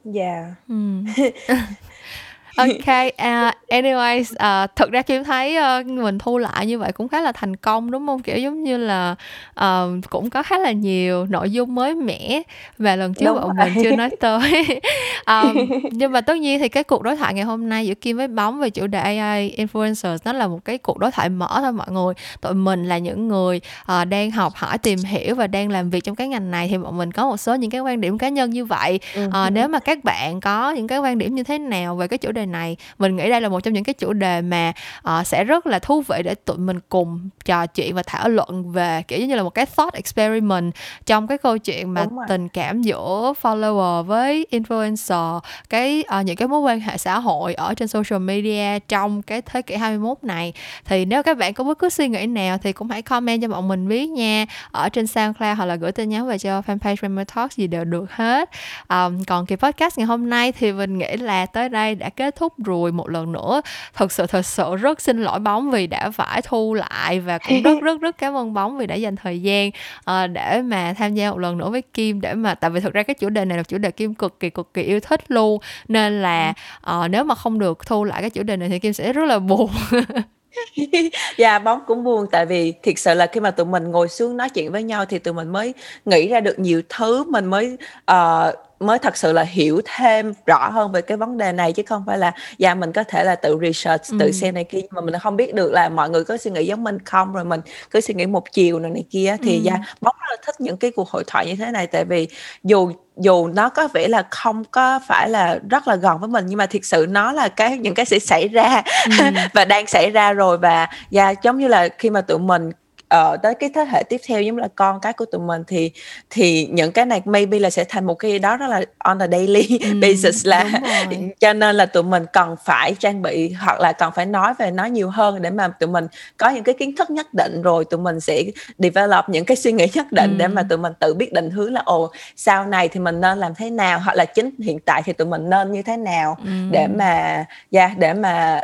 Yeah. Ừm. OK, à, anyways, ờ, thực ra Kim thấy, ơ, mình thu lại như vậy cũng khá là thành công, đúng hông? Kiểu, giống như là, ờ, cũng có khá là nhiều nội dung mới mẻ và lần trước bọn mình chưa nói tới. Ờm, nhưng mà tất nhiên thì cái cuộc đối thoại ngày hôm nay giữa Kim với Bóng về chủ đề AI influencers nó là một cái cuộc đối thoại mở thôi mọi người. Tụi mình là những người, ờ, đang học hỏi, tìm hiểu và đang làm việc trong cái ngành này thì bọn mình có một số những cái quan điểm cá nhân như vậy. Ờ, nếu mà các bạn có những cái quan điểm như thế nào về cái chủ đề đề này. Mình nghĩ đây là một trong những cái chủ đề mà uh, sẽ rất là thú vị để tụi mình cùng trò chuyện và thảo luận về kiểu như là một cái thought experiment trong cái câu chuyện mà tình cảm giữa follower với influencer cái uh, những cái mối quan hệ xã hội ở trên social media trong cái thế kỷ 21 này. Thì nếu các bạn có bất cứ suy nghĩ nào thì cũng hãy comment cho bọn mình biết nha ở trên SoundCloud hoặc là gửi tin nhắn về cho fanpage Rainbow Talks gì đều được hết. Um, còn kỳ podcast ngày hôm nay thì mình nghĩ là tới đây đã kết kết thúc rồi một lần nữa. Thật sự thật sự rất xin lỗi bóng vì đã phải thu lại và cũng rất rất rất cảm ơn bóng vì đã dành thời gian uh, để mà tham gia một lần nữa với kim để mà tại vì thực ra cái chủ đề này là chủ đề kim cực kỳ cực kỳ yêu thích luôn. Nên là uh, nếu mà không được thu lại cái chủ đề này thì kim sẽ rất là buồn. Dạ, bóng cũng buồn tại vì thiệt sự là khi mà tụi mình ngồi xuống nói chuyện với nhau thì tụi mình mới nghĩ ra được nhiều thứ, mình mới, ờ, mới thật sự là hiểu thêm rõ hơn về cái vấn đề này chứ không phải là dạ mình có thể là tự research tự ừ. xem này kia mà mình không biết được là mọi người có suy nghĩ giống mình không rồi mình cứ suy nghĩ một chiều này này kia thì ừ. dạ bóng rất là thích những cái cuộc hội thoại như thế này tại vì dù dù nó có vẻ là không có phải là rất là gần với mình nhưng mà thiệt sự nó là cái những cái sẽ xảy ra ừ. và đang xảy ra rồi và dạ giống như là khi mà tụi mình ờ, tới cái thế hệ tiếp theo giống là con cái của tụi mình thì thì những cái này maybe là sẽ thành một cái đó đó là on a daily ừ, basis là cho nên là tụi mình cần phải trang bị hoặc là cần phải nói về nó nhiều hơn để mà tụi mình có những cái kiến thức nhất định rồi tụi mình sẽ develop những cái suy nghĩ nhất định ừ. để mà tụi mình tự biết định hướng là ồ sau này thì mình nên làm thế nào hoặc là chính hiện tại thì tụi mình nên như thế nào ừ. để mà yeah, để mà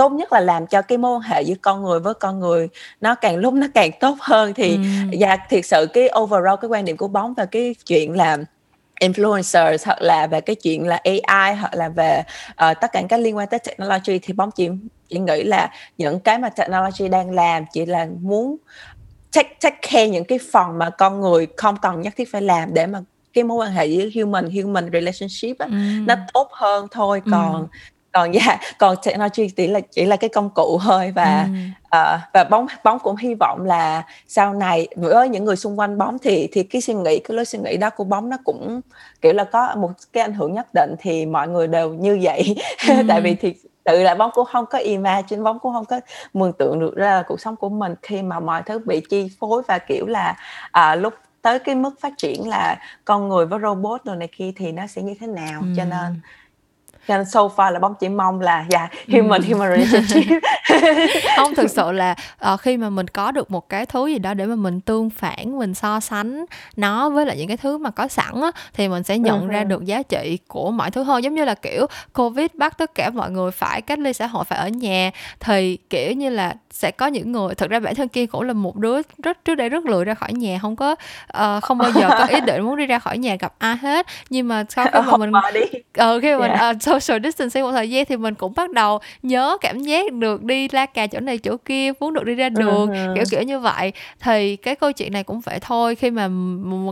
tốt nhất là làm cho cái mối quan hệ giữa con người với con người nó càng lúc nó càng tốt hơn thì ừ. và thiệt sự cái overall cái quan điểm của bóng và cái chuyện là influencers hoặc là về cái chuyện là AI hoặc là về uh, tất cả các liên quan tới technology thì bóng chỉ chỉ nghĩ là những cái mà technology đang làm chỉ là muốn take take care những cái phần mà con người không cần nhất thiết phải làm để mà cái mối quan hệ giữa human human relationship á, ừ. nó tốt hơn thôi còn ừ còn dạ còn technology chỉ là chỉ là cái công cụ thôi và ừ. uh, và bóng bóng cũng hy vọng là sau này với những người xung quanh bóng thì thì cái suy nghĩ cái lối suy nghĩ đó của bóng nó cũng kiểu là có một cái ảnh hưởng nhất định thì mọi người đều như vậy ừ. tại vì thì tự là bóng cũng không có imagine bóng cũng không có mường tượng được ra cuộc sống của mình khi mà mọi thứ bị chi phối và kiểu là uh, lúc tới cái mức phát triển là con người với robot rồi này kia thì nó sẽ như thế nào ừ. cho nên cho nên so far là bóng chỉ mong là dạ human human relationship. Không thực sự là uh, khi mà mình có được một cái thứ gì đó để mà mình tương phản mình so sánh nó với lại những cái thứ mà có sẵn á thì mình sẽ nhận uh-huh. ra được giá trị của mọi thứ hơn. Giống như là kiểu covid bắt tất cả mọi người phải cách ly xã hội phải ở nhà thì kiểu như là sẽ có những người thực ra bản thân kia cũng là một đứa rất trước đây rất lười ra khỏi nhà không có uh, không bao giờ có ý định muốn đi ra khỏi nhà gặp ai hết. Nhưng mà sau khi mà mình ờ khi mà mình uh, social distancing một thời gian thì mình cũng bắt đầu nhớ cảm giác được đi la cà chỗ này chỗ kia muốn được đi ra đường uh-huh. kiểu kiểu như vậy. Thì cái câu chuyện này cũng vậy thôi khi mà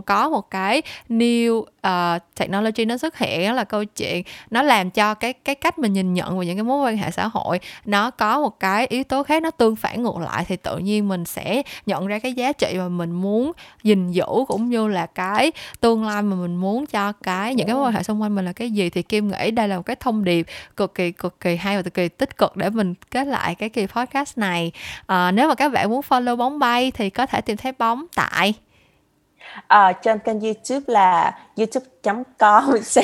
có một cái new uh, technology nó xuất hiện đó là câu chuyện nó làm cho cái cái cách mình nhìn nhận về những cái mối quan hệ xã hội nó có một cái yếu tố khác nó tương phản ngược lại thì tự nhiên mình sẽ nhận ra cái giá trị mà mình muốn gìn giữ cũng như là cái tương lai mà mình muốn cho cái những cái mối quan hệ xung quanh mình là cái gì. Thì kim nghĩ đây là một cái thông điệp cực kỳ cực kỳ hay và cực kỳ tích cực để mình kết lại cái kỳ podcast này. À, nếu mà các bạn muốn follow bóng bay thì có thể tìm thấy bóng tại uh, trên kênh YouTube là youtube.com sẽ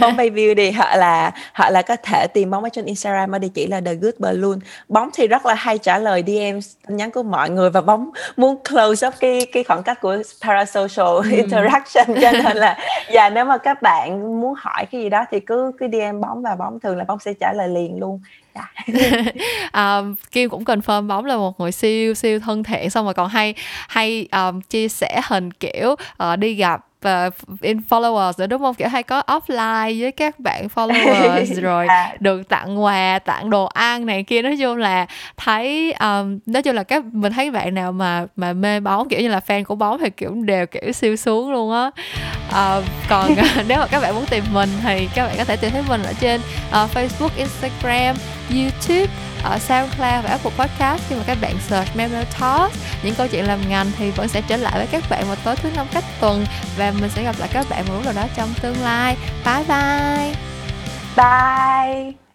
bóng bay beauty hoặc là hoặc là có thể tìm bóng ở trên Instagram ở địa chỉ là the good balloon. Bóng thì rất là hay trả lời DM tin nhắn của mọi người và bóng muốn close up cái cái khoảng cách của parasocial ừ. interaction. Cho nên là và nếu mà các bạn muốn hỏi cái gì đó thì cứ cứ DM bóng và bóng thường là bóng sẽ trả lời liền luôn um, Kim cũng confirm bóng là một người siêu siêu thân thiện xong rồi còn hay hay um, chia sẻ hình kiểu uh, đi gặp và in followers nữa đúng không? Kiểu hay có offline với các bạn followers rồi à. được tặng quà tặng đồ ăn này kia. Nói chung là thấy um, nói chung là các mình thấy bạn nào mà mà mê bóng kiểu như là fan của bóng thì kiểu đều kiểu siêu xuống luôn á. Uh, còn nếu mà các bạn muốn tìm mình thì các bạn có thể tìm thấy mình ở trên uh, Facebook Instagram YouTube ở SoundCloud và Apple Podcast. Khi mà các bạn search Memo Talk, những câu chuyện làm ngành thì vẫn sẽ trở lại với các bạn vào tối thứ năm cách tuần. Và mình sẽ gặp lại các bạn một lúc nào đó trong tương lai. Bye bye. Bye.